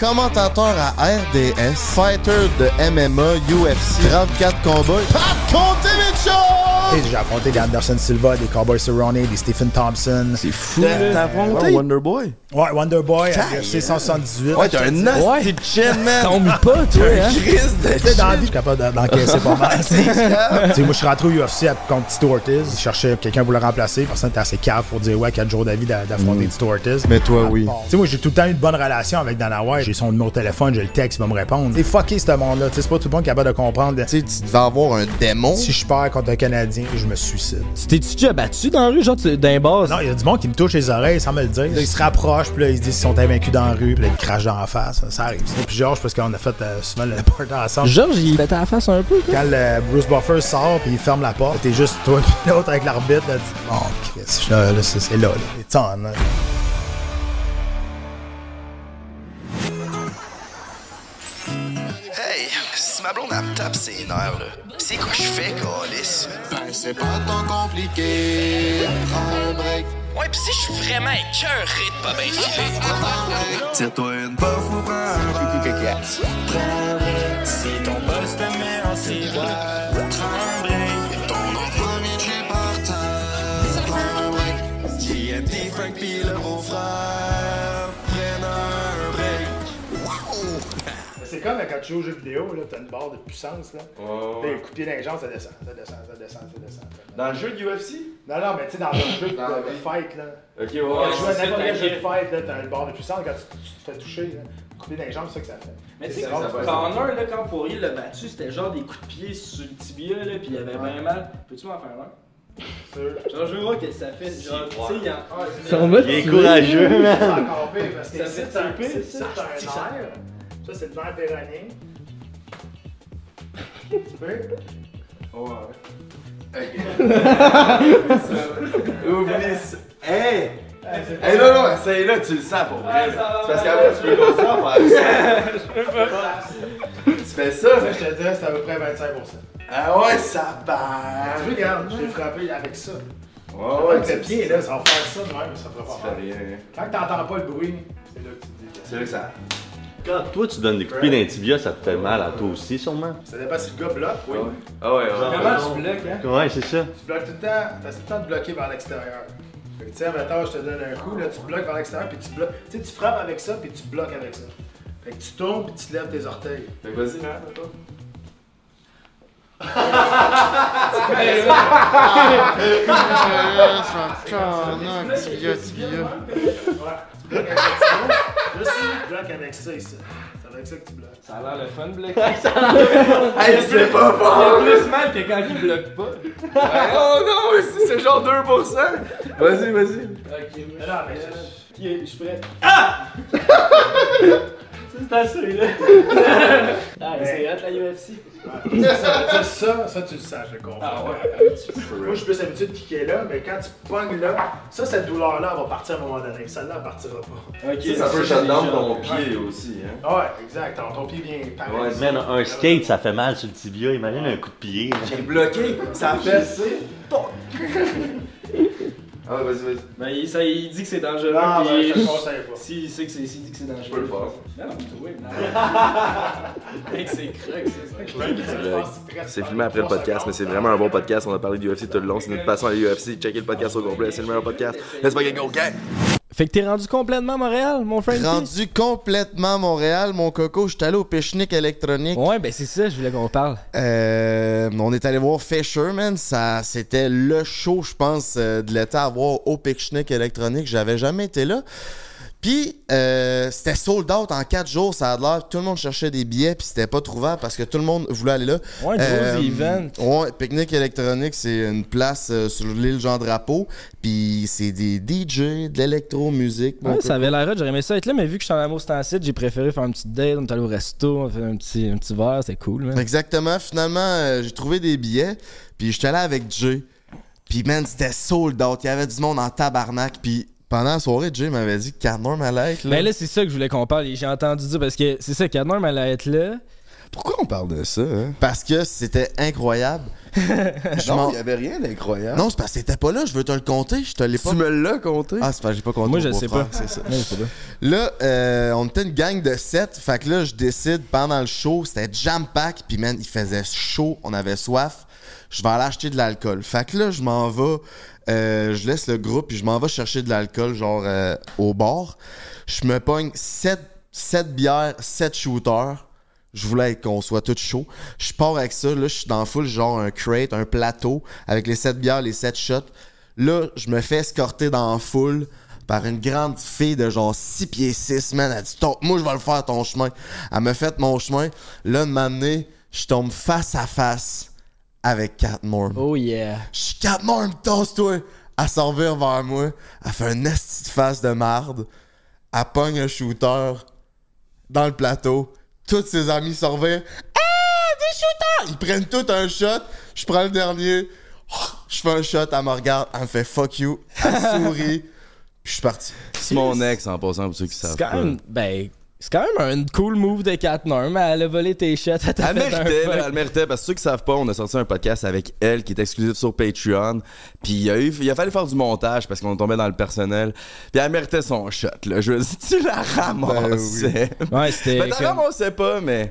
commentateur à RDS, fighter de MMA, UFC, 34 combats. Pat Conte J'ai affronté des Anderson Silva, des Cowboys Cerrone, des Stephen Thompson. C'est fou, T'as- affronté? Ouais, Wonderboy. Ouais, UFC 178. Ouais, t'as un nasty chin, man. Tombe pas, toi, hein? De dans la vie, je suis capable d'en- d'encaisser pas mal. Tu sais, moi, je suis rentré au UFC à- contre Tito Ortiz. Je cherchais quelqu'un pour le remplacer. Personne était assez cave pour dire, ouais, 4 jours d'avis d'a- d'affronter Tito Ortiz. Mais toi, oui. Tu sais, moi, j'ai tout le temps eu une bonne relation avec Dana White. J'ai son numéro de téléphone, j'ai le texte, il va me répondre. C'est fucké, ce monde-là. Tu sais, c'est pas tout le monde capable de comprendre. Tu sais, tu devais avoir un démon. Si je perds contre un Canadien, je me suicide. Tu t'es-tu déjà battu dans la rue, genre tu- d'un bar? Non, il y a du monde qui me touche les oreilles sans me le dire. Là, ils se rapprochent, puis là, ils se disent qu'ils sont invaincus dans la rue, puis là, ils crachent dans la face. Ça, ça arrive. ça. Puis Georges, parce qu'on a fait euh, souvent le party ensemble. Georges, il pète à la face un peu, quoi. Quand le Bruce Buffer sort puis il ferme la porte, t'es juste toi et l'autre avec l'arbitre, là, tu dis, bon, Chris, là, là, c'est c'est là, là. Ma blonde elle me tape ses nerfs, là, c'est quoi je fais, Calis? Ben, c'est pas tant compliqué. Prends un break. Ouais, pis si je suis vraiment écœuré de pas bien filer. Tire-toi une puff ou prends un verre. Si ton boss te met en ciboire, prends un break. Ton enfant vient de chez par terre. Prends un break. JMD, Frank pis le beau-frère. C'est comme quand tu joues aux jeux vidéo, là, t'as une barre de puissance, là. Là, le coup de pied dans les jambes, ça descend, ça descend, ça descend, ça descend. Dans le jeu de UFC? Non, non, mais tu sais, dans un jeu de, de fight, là. Ok, ouais. Quand tu joues à c'est n'importe quel ça, jeu de fight, là, t'as une barre de puissance, quand tu, tu te fais toucher, là, coup de pied dans les jambes, c'est ça que ça fait. Mais tu sais, C'est quand rare, Connor, là, quand Poirier l'a battu, c'était genre des coups de pied sur le tibia, là, pis il avait bien mal. Peux-tu m'en faire un? Sûr. Genre, je veux voir que ça fait. Genre, tu sais, il y a. Son mot, Il est courageux, man. C'est encore pire parce que Ça c'est fait un, c'est un nerf. Ça, c'est le nerf péronien. Tu peux? Oublie ça. Hey! Hey, non, non, essaye-là, tu le sens pour vrai. Ouais, ça va, C'est parce ouais. qu'après, tu peux continuer à faire ça. Tu fais ça? Ça, je te dirais, c'est à peu près 25%. Ah ouais, ça bat. Tu regardes, je l'ai frappé avec ça. Ouais, ouais, Avec le pied, là, ça va faire ça de même, ça fera pas fais mal. rien. hein. Quand t'entends pas le bruit, c'est là que tu te dis. C'est là que ça. Quand toi tu donnes des coups de pied dans les tibias, ça te fait mal à toi aussi sûrement. Ça dépend si le gars bloque. Oui. Ah ouais, ouais. Comment tu bloques, hein? Ouais, c'est ça. Tu bloques tout le temps, t'as tout le temps de bloquer vers l'extérieur. Fait que, tu sais, mettons, je te donne un coup, là, tu bloques vers l'extérieur, puis tu bloques. Tu sais, tu frappes avec ça, puis tu bloques avec ça. Fait que tu tournes, puis tu lèves tes orteils. Fait que vas-y, man, toi. Ouais, tu bloques avec ça. Juste, tu bloques avec ça ici. C'est avec ça que tu bloques. Ça a l'air le fun, bloquer. Hey, c'est pas Il y a fort! plus mal que quand il bloque pas. Oh non, ici, c'est genre 2%! Vas-y, vas-y. Ok, Mais non, mais je- Ok, je suis prêt. Ah! Ça, c'est assez, là. Ah, c'est hot, la UFC. ça, ça, ça, ça, tu le sais, je le comprends. Ah ouais. Moi, je suis plus habitué de kicker là, mais quand tu pognes là, ça, cette douleur-là, elle va partir à un moment donné. Celle-là, elle partira pas. Ok, Ça peut c'est shut down déjà- ton pied aussi, hein. Ah Ouais, exact. Ton, ton pied vient paralysé. Man, un skate ça fait mal sur le tibia, imagine un coup de pied. J'ai bloqué, ça fait. Ah ouais, vas-y, vas-y. Ben, il, ça, il dit que c'est dangereux. Non, ben, puis je te le conseille pas. S'il sait que c'est, s'il dit que c'est dangereux. Je peux le faire. Non, non, oui, non. Mec, c'est c'est ça. C'est filmé après le podcast, mais c'est vraiment un bon podcast. On a parlé du UFC tout le long. C'est notre passion à l'UFC. Checkez le podcast au complet. C'est le meilleur podcast. Let's fucking go, gang! Fait que t'es rendu complètement à Montréal, mon friend? Rendu complètement à Montréal, mon coco, je suis allé au pique-nique électronique. Ouais, ben c'est ça, je voulais qu'on parle. Euh, on est allé voir Fisherman, ça c'était le show, je pense, euh, de l'été à voir au pique-nique électronique. J'avais jamais été là. Puis euh, c'était sold out en 4 jours, ça a l'air. Tout le monde cherchait des billets, puis c'était pas trouvable parce que tout le monde voulait aller là. Ouais, Euh, Joe's Event. Ouais, Pique-Nique électronique, c'est une place euh, sur l'île Jean-Drapeau. Puis c'est des DJ, de l'électro-musique. Ouais, ça avait l'air j'aurais aimé ça être là, mais vu que je suis en amour c'est site, j'ai préféré faire une petite date, on est allé au resto, on a fait un petit, un petit verre, c'est cool, man. Exactement. Finalement, euh, j'ai trouvé des billets. Puis j'étais allé avec Jay. Puis man, c'était sold out. Il y avait du monde en tabarnak. Puis pendant la soirée, Jay m'avait dit allait être là. Ben là, c'est ça que je voulais qu'on parle. J'ai entendu dire parce que c'est ça, allait être là. Pourquoi on parle de ça, hein? Parce que c'était incroyable. Je Non, il y avait rien d'incroyable. Non, c'est parce que t'étais pas là, je veux te le compter, je te l'ai pas. Tu me l'as compté? Ah, c'est parce que j'ai pas compté. Moi, je le sais pas. C'est ça. Pas. Là, euh, on était une gang de 7. Fait que là, je décide pendant le show, c'était jam-pack. Puis, man, il faisait chaud, on avait soif. Je vais aller acheter de l'alcool. Fait que là, je m'en vais. euh, je laisse le groupe, puis je m'en vais chercher de l'alcool, genre euh, au bar. Je me pogne 7, bières, 7 shooters. Je voulais qu'on soit tout chaud. Je pars avec ça. Là, je suis dans foule, genre un crate, un plateau, avec les 7 bières, les 7 shots. Là, je me fais escorter dans la foule par une grande fille de genre 6 pieds 6, man. Elle dit, moi, je vais le faire ton chemin. Elle me fait mon chemin. Là, de m'amener, je tombe face à face avec Catmore. Oh yeah. Je suis Catmore, tasse-toi. Elle s'en vire vers moi. Elle fait un esti de face de marde. Elle pogne un shooter dans le plateau. Tous ses amis s'en revirent. Ah, des shooters! Ils prennent tout un shot. Je prends le dernier. Je fais un shot. Elle me regarde. Elle me fait fuck you. Elle sourit. Puis je suis parti. C'est mon ex en passant pour ceux qui savent. C'est quand même. Ben. C'est quand même un cool move de Cat Norm. Elle a volé tes shots. Elle t'a Elle méritait, là, elle méritait, parce que ceux qui savent pas, on a sorti un podcast avec elle qui est exclusif sur Patreon. Puis il a, eu, il a fallu faire du montage parce qu'on tombait dans le personnel. Puis elle méritait son shot, là. Je veux dire, tu la ramassais. Ouais, c'était. Ben, t'en comme- ramassais pas, mais.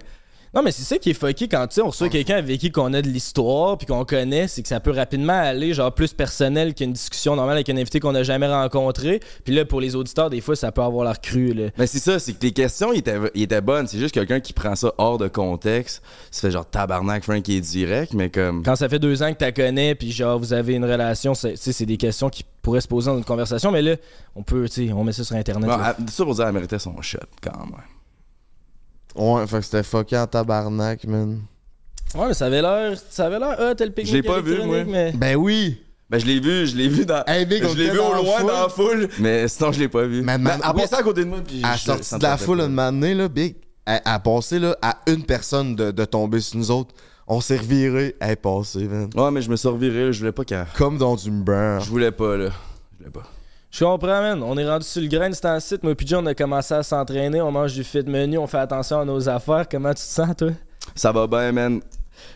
Non, mais c'est ça qui est fucké quand tu sais, on reçoit quelqu'un avec qui qu'on a de l'histoire puis qu'on connaît, c'est que ça peut rapidement aller genre plus personnel qu'une discussion normale avec un invité qu'on n'a jamais rencontré. Puis là, pour les auditeurs, des fois, ça peut avoir l'air cru. Là. Mais c'est ça, c'est que les questions, ils étaient, ils étaient bonnes. C'est juste quelqu'un qui prend ça hors de contexte. Ça fait genre tabarnak, Frank qui est direct, mais comme. Quand ça fait deux ans que tu connais puis genre vous avez une relation, c'est- tu sais, c'est des questions qui pourraient se poser dans une conversation, mais là, on peut, tu sais, on met ça sur Internet. Bon, ça pour dire, elle méritait son shot quand même. Ouais, fait que c'était fucké en tabarnak, man. Ouais, mais ça avait l'air, ça avait l'air, ah, tel pique Je l'ai pas vu, moi. Mais... Ben oui! Ben, je l'ai vu, je l'ai vu dans. Hey, Big, je l'ai vu au loin dans la foule. Mais sinon, je l'ai pas vu. Mais oui. passait à côté de moi. Puis À sortie de la foule, une matinée, là, Big, elle a passé là, à une personne de, de tomber sur nous autres. On s'est reviré, elle est passée, man. Ouais, mais je me suis reviré, là, je voulais pas qu'elle. Comme dans du beurre. Je voulais pas, là. Je voulais pas. Je comprends, man. On est rendu sur le grain, c'est en site. Moi, puis on a commencé à s'entraîner. On mange du fit menu, on fait attention à nos affaires. Comment tu te sens, toi? Ça va bien, man.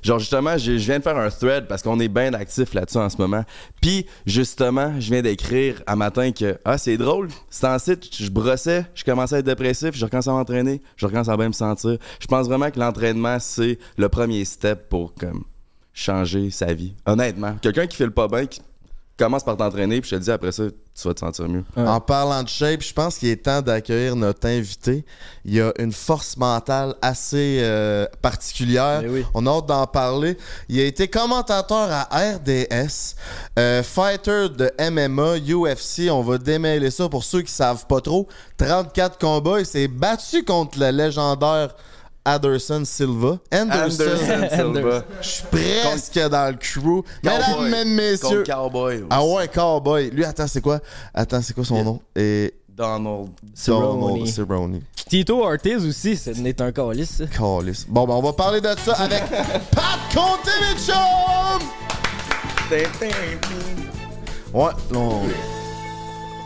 Genre, justement, je, viens de faire un thread parce qu'on est bien actif là-dessus en ce moment. Puis, justement, je viens d'écrire à matin que, ah, c'est drôle, c'est en site, je brossais, je commençais à être dépressif, je recommence à m'entraîner, je recommence à bien me sentir. Je pense vraiment que l'entraînement, c'est le premier step pour, comme, changer sa vie. Honnêtement. Quelqu'un qui fait le pas bien, qui commence par t'entraîner, puis je te dis après ça, tu vas te sentir mieux. En parlant de shape, je pense qu'il est temps d'accueillir notre invité. Il a une force mentale assez euh, particulière. Oui. On a hâte d'en parler. Il a été commentateur à RDS, euh, fighter de MMA, UFC. On va démêler ça pour ceux qui savent pas trop. 34 combats. Il s'est battu contre le légendaire Anderson Silva. Anderson. Anderson Silva. Je suis presque dans le crew. Mesdames, Cowboy. mesdames, messieurs. Contre Cowboy. Ah ouais, cowboy. Lui, attends, c'est quoi? Attends, c'est quoi son nom? Et Donald. Donald Cerrone. Tito Ortiz aussi, c'est un calice. ça. Calisse. Bon, ben, on va parler de ça avec Pat Conte, les chums! Ouais, là, on-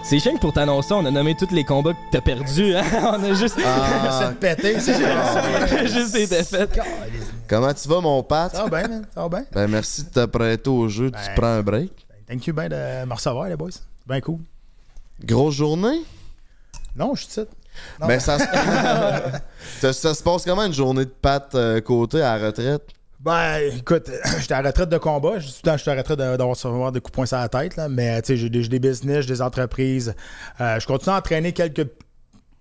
C'est chiant que pour t'annoncer, on a nommé tous les combats que t'as perdus. Hein? On a juste, Ah, Pété, c'est juste des défaites. comment tu vas, mon Pat? Ça va bien, man. Ça va bien. Ben, merci de te prêter au jeu. Tu Ben. prends un break. Thank you bien de me recevoir, les boys. C'est bien cool. Grosse journée? Non, je suis titre. Non. Ben, ça se... ça, ça se passe comment une journée de Pat euh, côté à la retraite? Ben, écoute, j'étais à retraite de combat. Je tout le temps, j'étais à la retraite d'avoir des coups de poing sur la tête. Là. Mais, tu sais, j'ai des, business, j'ai des entreprises. Euh, je continue à entraîner quelques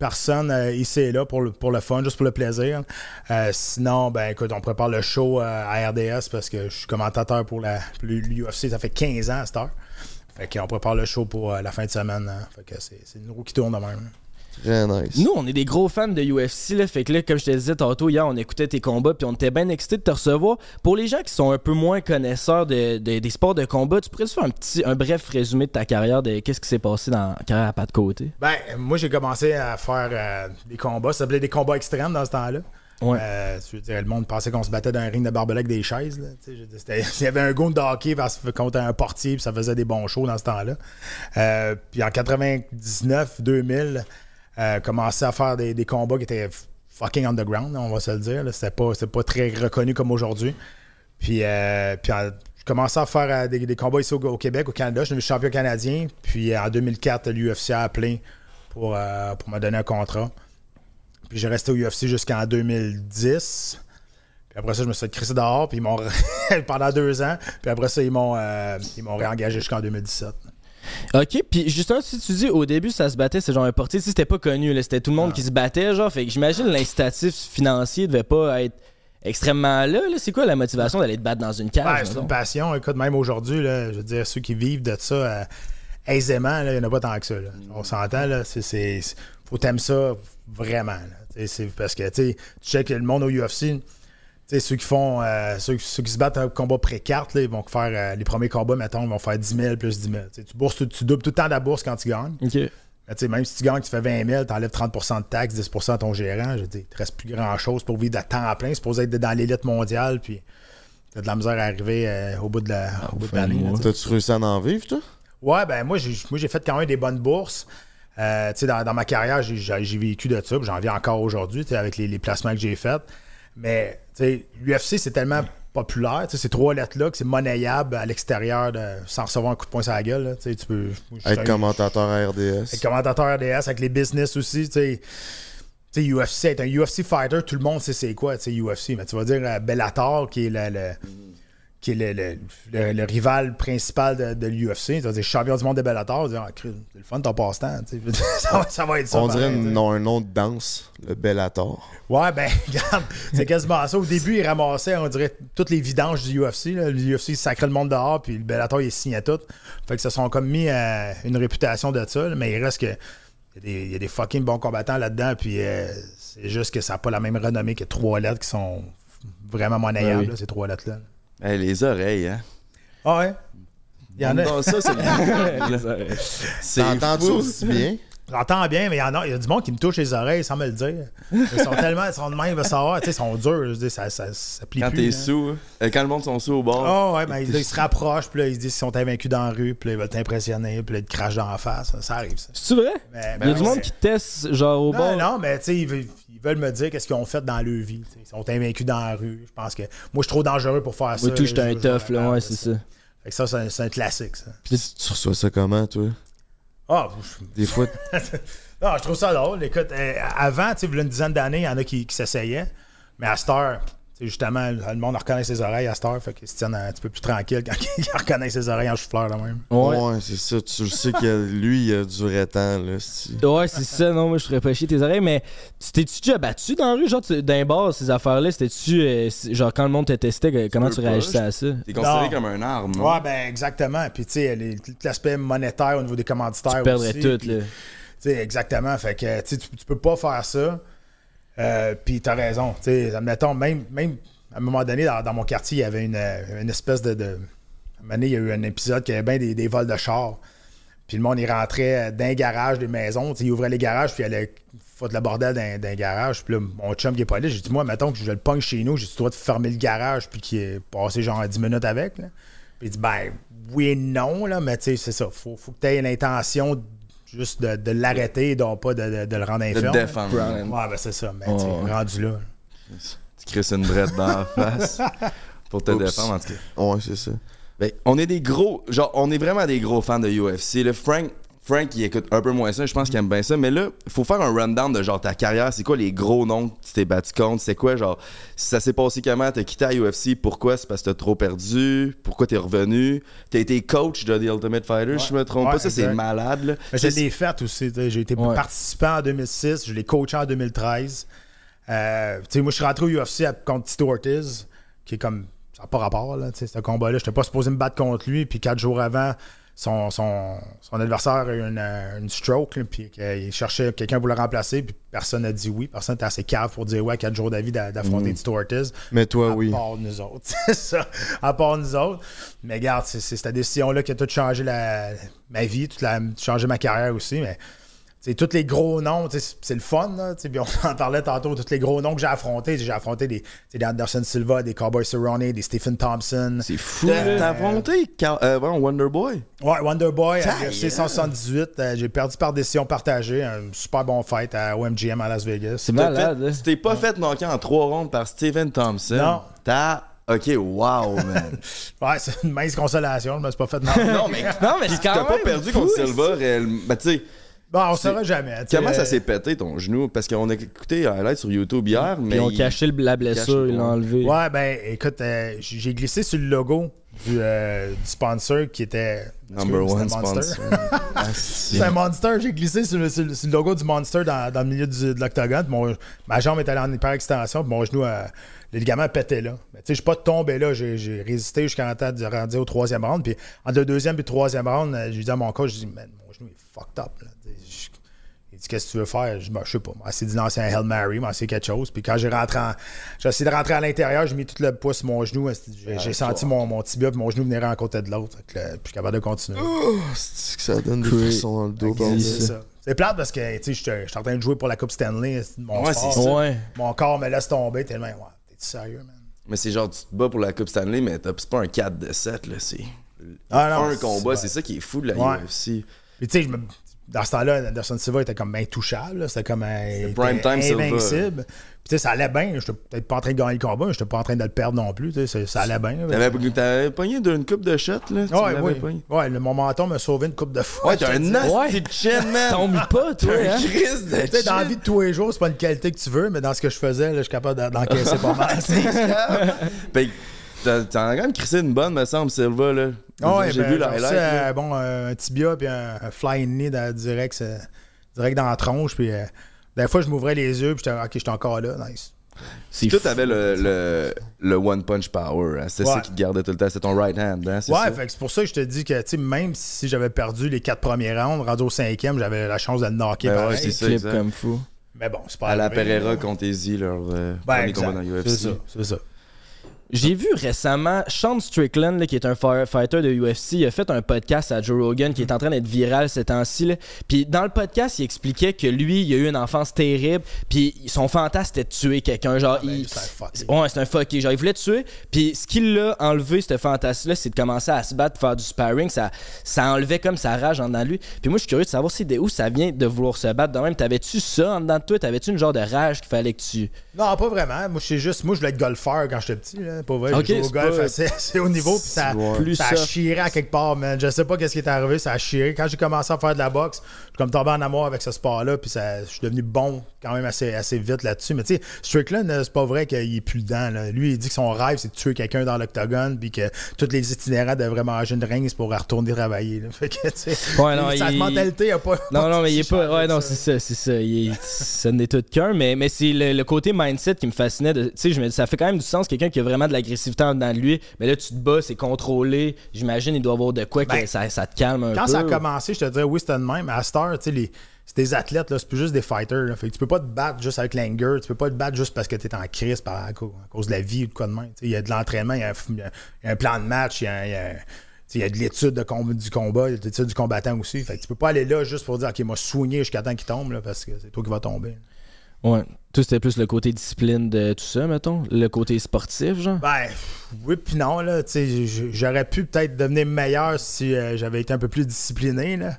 personnes euh, ici et là pour le, pour le fun, juste pour le plaisir. Euh, sinon, ben, écoute, on prépare le show à RDS parce que je suis commentateur pour l'UFC. Ça fait 15 ans à cette heure. Fait qu'on prépare le show pour la fin de semaine. hein. Fait que c'est c'est une roue qui tourne de même. Très nice. Nous, on est des gros fans de UFC, là. Fait que là, comme je te disais tantôt, hier, on écoutait tes combats, puis on était bien excités de te recevoir. Pour les gens qui sont un peu moins connaisseurs de, de- des sports de combat, tu pourrais nous faire un petit, un bref résumé de ta carrière, de qu'est-ce qui s'est passé dans la carrière à pas de côté? Ben, moi, j'ai commencé à faire euh, des combats. Ça s'appelait des combats extrêmes dans ce temps-là. Ouais. Euh, je veux dire, le monde pensait qu'on se battait dans un ring de barbelé avec des chaises. là. Il y avait un goût de hockey parce que contre un portier, puis ça faisait des bons shows dans ce temps-là. Euh, puis en 99, 2000, euh, commençait à faire des, combats qui étaient fucking underground, on va se le dire. C'était pas, pas très reconnu comme aujourd'hui. Puis, euh, puis en- je commençais à faire euh, des, combats ici au, Québec, au Canada. Je suis devenu champion canadien. Puis euh, en 2004, l'UFC a appelé pour, euh, pour me donner un contrat. Puis j'ai resté au UFC jusqu'en 2010. Puis après ça, je me suis fait crisser dehors. Puis ils pendant deux ans. Puis après ça, euh, ils m'ont réengagé jusqu'en 2017. Ok, puis justement, si tu dis au début ça se battait, c'est genre un portier, sais, c'était pas connu, là, c'était tout le monde qui se battait, genre, fait que j'imagine l'incitatif financier devait pas être extrêmement là, là. C'est quoi la motivation d'aller te battre dans une cage? Ouais, c'est une passion. Écoute, même aujourd'hui, là, je veux dire, ceux qui vivent de ça euh, aisément, il n'y en a pas tant que ça. là. On s'entend, là. C'est, c'est, faut t'aimer ça vraiment. C'est parce que tu sais, tu sais que le monde au UFC, sais, ceux qui font euh, ceux, ceux qui se battent un combat pré-carte, là, ils vont faire euh, les premiers combats, mettons, ils vont faire 10 000 plus 10 000. Tu tu, bourses, tu doubles tout le temps la bourse quand tu gagnes. Ok. Mais tu sais, même si tu gagnes, tu fais 20 000, tu enlèves 30 de taxes, 10% à ton gérant. Je dis, il te reste plus grand-chose pour vivre de temps à plein. C'est supposé être dans l'élite mondiale, puis t'as de la misère à arriver euh, au bout de la- au bout de l'année. tu sais. T'as-tu réussi à en vivre, toi? Ouais, ben moi, j'ai moi, j'ai fait quand même des bonnes bourses. Euh, tu sais, dans, dans ma carrière, j'ai- vécu de ça, j'en vis encore aujourd'hui, tu sais, avec les, les placements que j'ai faits. Mais, tu l'UFC, c'est tellement populaire, ces trois lettres-là, que c'est monnayable à l'extérieur sans recevoir un coup de poing sur la gueule. là. Tu peux. Être commentateur à RDS. avec commentateur RDS, avec les business aussi, tu sais. Tu sais, UFC, être un UFC fighter, tout le monde sait c'est quoi, tu sais, UFC. Mais tu vas dire euh, Bellator, qui est le, le- qui est le, le- le- le rival principal de, de l'UFC. Tu vas dire champion du monde de Bellator, dire, ah, c'est le fun de ton passe-temps, ça, va, ça va être ça. On dirait pareil, sais. non, un nom de danse, le Bellator. Ouais, ben, regarde, c'est quasiment ça. Au début, ils ramassaient, on dirait, toutes les vidanges du UFC. Là. Le UFC il sacrait le monde dehors, puis le Bellator, il signait tout. Fait que ça sont comme mis euh, une réputation de ça, là, mais il reste que. Il y, a des, il y a des fucking bons combattants là-dedans, puis euh, c'est juste que ça n'a pas la même renommée que trois lettres qui sont vraiment monnayables, oui. là, ces trois lettres-là. Hey, les oreilles, hein? Ah ouais? Il y en a. Non, ça, c'est C'est T'entends-tu aussi bien? J'entends bien, mais il y en a, il y a du monde qui me touche les oreilles sans me le dire. Ils sont tellement, ils sont de même, ils veulent savoir, tu sais, ils sont durs, je ça, ça, ça plie Quand plus. t'es là. sous, euh, quand le monde sont sous au bord. Ah ouais, ben, ils, ils se rapprochent, puis là, ils se disent qu'ils sont invaincus dans la rue, puis là, ils veulent t'impressionner, puis là, ils te crachent dans la face. Ça, ça arrive, ça. C'est vrai? Mais- Il y a ben du monde qui teste, genre au Non, bord? non, mais tu sais, ils, veulent- me dire qu'est-ce qu'ils ont fait dans leur vie. Ils sont invaincus dans la rue. Je pense que moi, je suis trop dangereux pour faire ça. Oui, tout, j'étais un tough, là, ouais, c'est ça. Fait que ça, c'est un, classique, ça. Puis tu reçois ça comment, toi? Ah, Des fois, non, je trouve ça drôle. Écoute, euh, avant, tu sais, il y a une dizaine d'années, il y en a qui, qui s'essayaient. Mais à cette heure, justement, le monde reconnaît ses oreilles à cette heure. Fait qu'ils se tiennent un petit peu plus tranquille quand ils reconnaissent ses oreilles en chou-fleur, là même. Ouais. ouais, c'est ça. Tu le sais que lui, il a du vrai temps, là. Ouais, c'est ça. Non, moi, je ferais pas chier tes oreilles, mais tu t'es-tu déjà battu dans la rue, genre, les bars, ces affaires-là? C'était-tu, euh, genre, quand le monde te testait, comment tu réagissais à ça? T'es considéré Non. comme un arme, non? Ouais, ben exactement. Puis, tu sais, l'aspect monétaire au niveau des commanditaires. Tu perdrais aussi, tout, puis, là. Tu sais, exactement. Fait que, tu sais, tu tu peux pas faire ça. Euh, puis t'as raison. Tu sais, même, même à un moment donné, dans, mon quartier, il y avait une, euh, une espèce de. de... À un moment donné, il y a eu un épisode qui avait bien des, des vols de chars. Puis le monde, il rentrait dans les garages des maisons. Il ouvrait les garages, puis il allait foutre le bordel les garages. Puis là, mon chum qui est pas là, j'ai dit, moi, mettons que je le pogne chez nous, j'ai tu dois te fermer le garage, puis qu'il est passé genre 10 minutes avec. Là. Puis il dit, ben, oui et non, là, mais tu sais, c'est ça. Faut, faut que tu aies une intention juste de, de l'arrêter et non pas de, de- de le rendre De infirme. là. défendre. Ouais, ben c'est ça. Mais Ouais. rendu là. Tu crisses une brette dans la face pour te Oups. défendre, en tout cas. Ouais, c'est ça. Ben, on est des gros, genre, on est vraiment des gros fans de UFC. Là, Frank, Frank, il écoute un peu moins ça, je pense qu'il aime bien ça. Mais là, faut faire un rundown de genre ta carrière. C'est quoi les gros noms que tu t'es battu contre? C'est quoi, genre, ça s'est passé comment? T'as quitté la UFC? Pourquoi? C'est parce que t'as trop perdu? Pourquoi t'es revenu? T'as été coach de The Ultimate Fighter, si je me trompe Ouais, pas. Ça, c'est malade, là. Mais C'est- l'ai fait aussi. J'ai été Ouais. participant en 2006, je l'ai coaché en 2013. Euh, tu sais, moi, je suis rentré au UFC à- contre Tito Ortiz, qui est comme. Ça n'a pas rapport, là, tu sais, ce combat-là. Je n'étais pas supposé me battre contre lui. Puis quatre jours avant, son, son, son adversaire a eu une, euh, une stroke. là, puis qu'il cherchait quelqu'un pour le remplacer. Puis personne n'a dit oui. Personne n'était assez cave pour dire ouais, à quatre jours d'avis d'a- d'affronter Tito Ortiz. Mais toi, à oui. part nous autres. c'est ça. À part nous autres. Mais regarde, c'est c'est cette décision-là qui a tout changé la, ma vie, tout la, changé ma carrière aussi. Mais sais, tous les gros noms, tu sais, c'est le fun, là, puis on en parlait tantôt, tous les gros noms que j'ai affrontés. J'ai affronté des, Anderson Silva, des Cowboy Cerrone, des Stephen Thompson. C'est fou. T'as t'as affronté euh, bon, Wonder Boy. Ouais, Wonderboy, à Ta UFC gueule. 178. euh, j'ai perdu par décision partagée. Un super bon fight à OMGM à Las Vegas. C'est malade. fait- hein. Tu t'es pas fait knocker en trois rondes par Steven Thompson. Non. T'as. Ok, wow, man. Ouais, c'est une mince consolation. Je me suis pas fait non. non, mais. Non, mais c'est T'as quand pas même perdu fou, contre. Silva réellement. Ben, tu sais, Bon, on saura jamais. tu sais, comment ça s'est pété ton genou? Parce qu'on a écouté un highlight sur YouTube hier, mais. Ils ont il- caché le- la blessure, ils l'ont enlevé. Ouais, ben, écoute, euh, j'ai j'ai glissé sur le logo du, euh, du sponsor qui était. Number Excuse, one c'était Monster. sponsor. Ah, C'est un Monster. J'ai glissé sur le, sur le- sur le logo du Monster dans, dans le milieu du- de l'octogone. puis mon- Ma jambe est allée en hyper-extension. puis Mon genou, euh, le ligament a pété là. Mais Tu sais, je suis pas tombé là. J'ai j'ai résisté jusqu'à temps de rendre au troisième round. Puis entre le deuxième et le troisième round, euh, j'ai dit à mon coach, j'ai dit, man, mon genou est fucked up. Là. Il dit, qu'est-ce que tu veux faire? Je dis, Ben, je sais pas. Moi, c'est dit lancer un Hail Mary, moi, c'est quelque chose. Puis quand j'ai rentré en- j'ai essayé de rentrer à l'intérieur, j'ai mis tout le poids sur mon genou. J'ai j'ai senti mon, mon tibia puis mon genou venir en côté de l'autre. Fait que, là, Puis je suis capable de continuer. C'est que ça donne des frissons dans le dos. C'est bordel. ça. C'est plate parce que tu sais, je suis en train de jouer pour la Coupe Stanley. c'est Mon, Ouais, sport. c'est ça. Ouais. mon corps me laisse tomber tellement. Ouais, t'es sérieux, man? Mais c'est genre, tu te bats pour la Coupe Stanley, mais t'as- c'est pas un 4 de 7, là. C'est. Ah, non, un c'est- combat, c'est ça qui est fou de la Ouais. UFC. Puis tu sais, je me- dans ce temps-là, Anderson Silva était comme intouchable. C'était comme un. prime time Silva. invincible. Puis tu sais, ça allait bien. J'étais peut-être pas en train de gagner le combat, mais j'étais pas en train de le perdre non plus. tu sais, Ça, ça allait bien. T'avais, t'avais pogné d'une coupe de shot, là. Tu Ouais, pogné. Ouais, le- mon menton m'a sauvé une coupe de fois. Ouais, t'as un nasty de chin, man. Tombe pas, toi, T'as un hein? crise de Tu sais, dans la vie de tous les jours, c'est pas une qualité que tu veux, mais dans ce que je faisais, là, je suis capable d'en- d'encaisser pas mal. T'en as quand même crissé une bonne, me semble, Silva, là. Ouais, J'ai ben, vu le genre, highlight. euh, bon, euh, un tibia puis un, un flying knee dans- direct, direct dans la tronche. Puis euh, des fois, je m'ouvrais les yeux, puis j'étais, ok, j'étais encore là, nice. C'est Toi, fou. t'avais le, le, le one punch power. hein. C'est Ouais. ça qui te gardait tout le temps. C'est ton right hand, hein? c'est Ouais, ça? fait que c'est pour ça que je te dis que, même si j'avais perdu les quatre premiers rounds, rendu au cinquième, j'avais la chance de le knocker Ben ouais, c'est ça, comme fou. Mais bon, c'est pas À la Pereira contre Izzy, leur euh, Ben, premier exact. combat dans l'UFC. C'est ça, c'est ça. J'ai vu récemment Sean Strickland, là, qui est un firefighter de UFC, il a fait un podcast à Joe Rogan qui est en train d'être viral ces temps-ci. là. Puis dans le podcast, il expliquait que lui, il a eu une enfance terrible, puis son fantasme c'était de tuer quelqu'un. Genre, ben, il... c'est un. Ouais, c'est un fucké. Genre, il voulait tuer. Puis ce qui l'a enlevé, ce fantasme-là, c'est de commencer à se battre, faire du sparring. Ça, ça enlevait comme sa rage en dedans de lui. Puis moi, je suis curieux de savoir si de où ça vient de vouloir se battre de même. T'avais-tu ça en dedans de toi? T'avais-tu une genre de rage qu'il fallait que tu. Non, pas vraiment. Moi, je sais juste, moi, je voulais être golfeur quand j'étais petit. Là. Vrai, j'ai joué au c'est golf pas- assez, assez haut niveau. Puis ça, ça a chiré à quelque part, man. Je sais pas qu'est-ce qui est arrivé, ça a chiré. Quand j'ai commencé à faire de la boxe, comme tombé en amour avec ce sport-là. Puis ça, je suis devenu bon quand même assez, assez vite là-dessus. Mais tu sais, Strickland, euh, c'est pas vrai qu'il est plus dedans. là. Lui, il dit que son rêve, c'est de tuer quelqu'un dans l'octogone. Puis que tous les itinérants devraient manger une ringue pour retourner travailler. là. Fait que, Ouais, non, sa il- mentalité a pas. Non, non, mais il est pas. Ouais, non, c'est ça, c'est ça. Il est, ça n'est tout qu'un, mais, mais c'est le, le côté mindset qui me fascinait. Tu sais, je me dis, ça fait quand même du sens, quelqu'un qui a vraiment de l'agressivité en dedans de lui. Mais là, tu te bats, c'est contrôlé. J'imagine, il doit avoir de quoi que Ben, ça, ça te calme un Quand peu. ça a commencé, je te dirais, oui, c'était de même. À Star, c'est des athlètes, là, c'est plus juste des fighters. là. Fait tu peux pas te battre juste avec l'anger. Tu peux pas te battre juste parce que tu es en crise par, à, cause, de la vie ou de quoi de même. Il y a de l'entraînement, il y, a un plan de match, il y a, y a- il y a de l'étude du combat, de l'étude du combattant aussi. Fait que tu peux pas aller là juste pour dire, OK, moi, soigner jusqu'à temps qu'il tombe, là, parce que c'est toi qui vas tomber. Ouais. C'était plus le côté discipline de tout ça, mettons? Le côté sportif, genre? Ben, oui, puis non, là, tu sais, j- j'aurais pu peut-être devenir meilleur si euh, j'avais été un peu plus discipliné, là.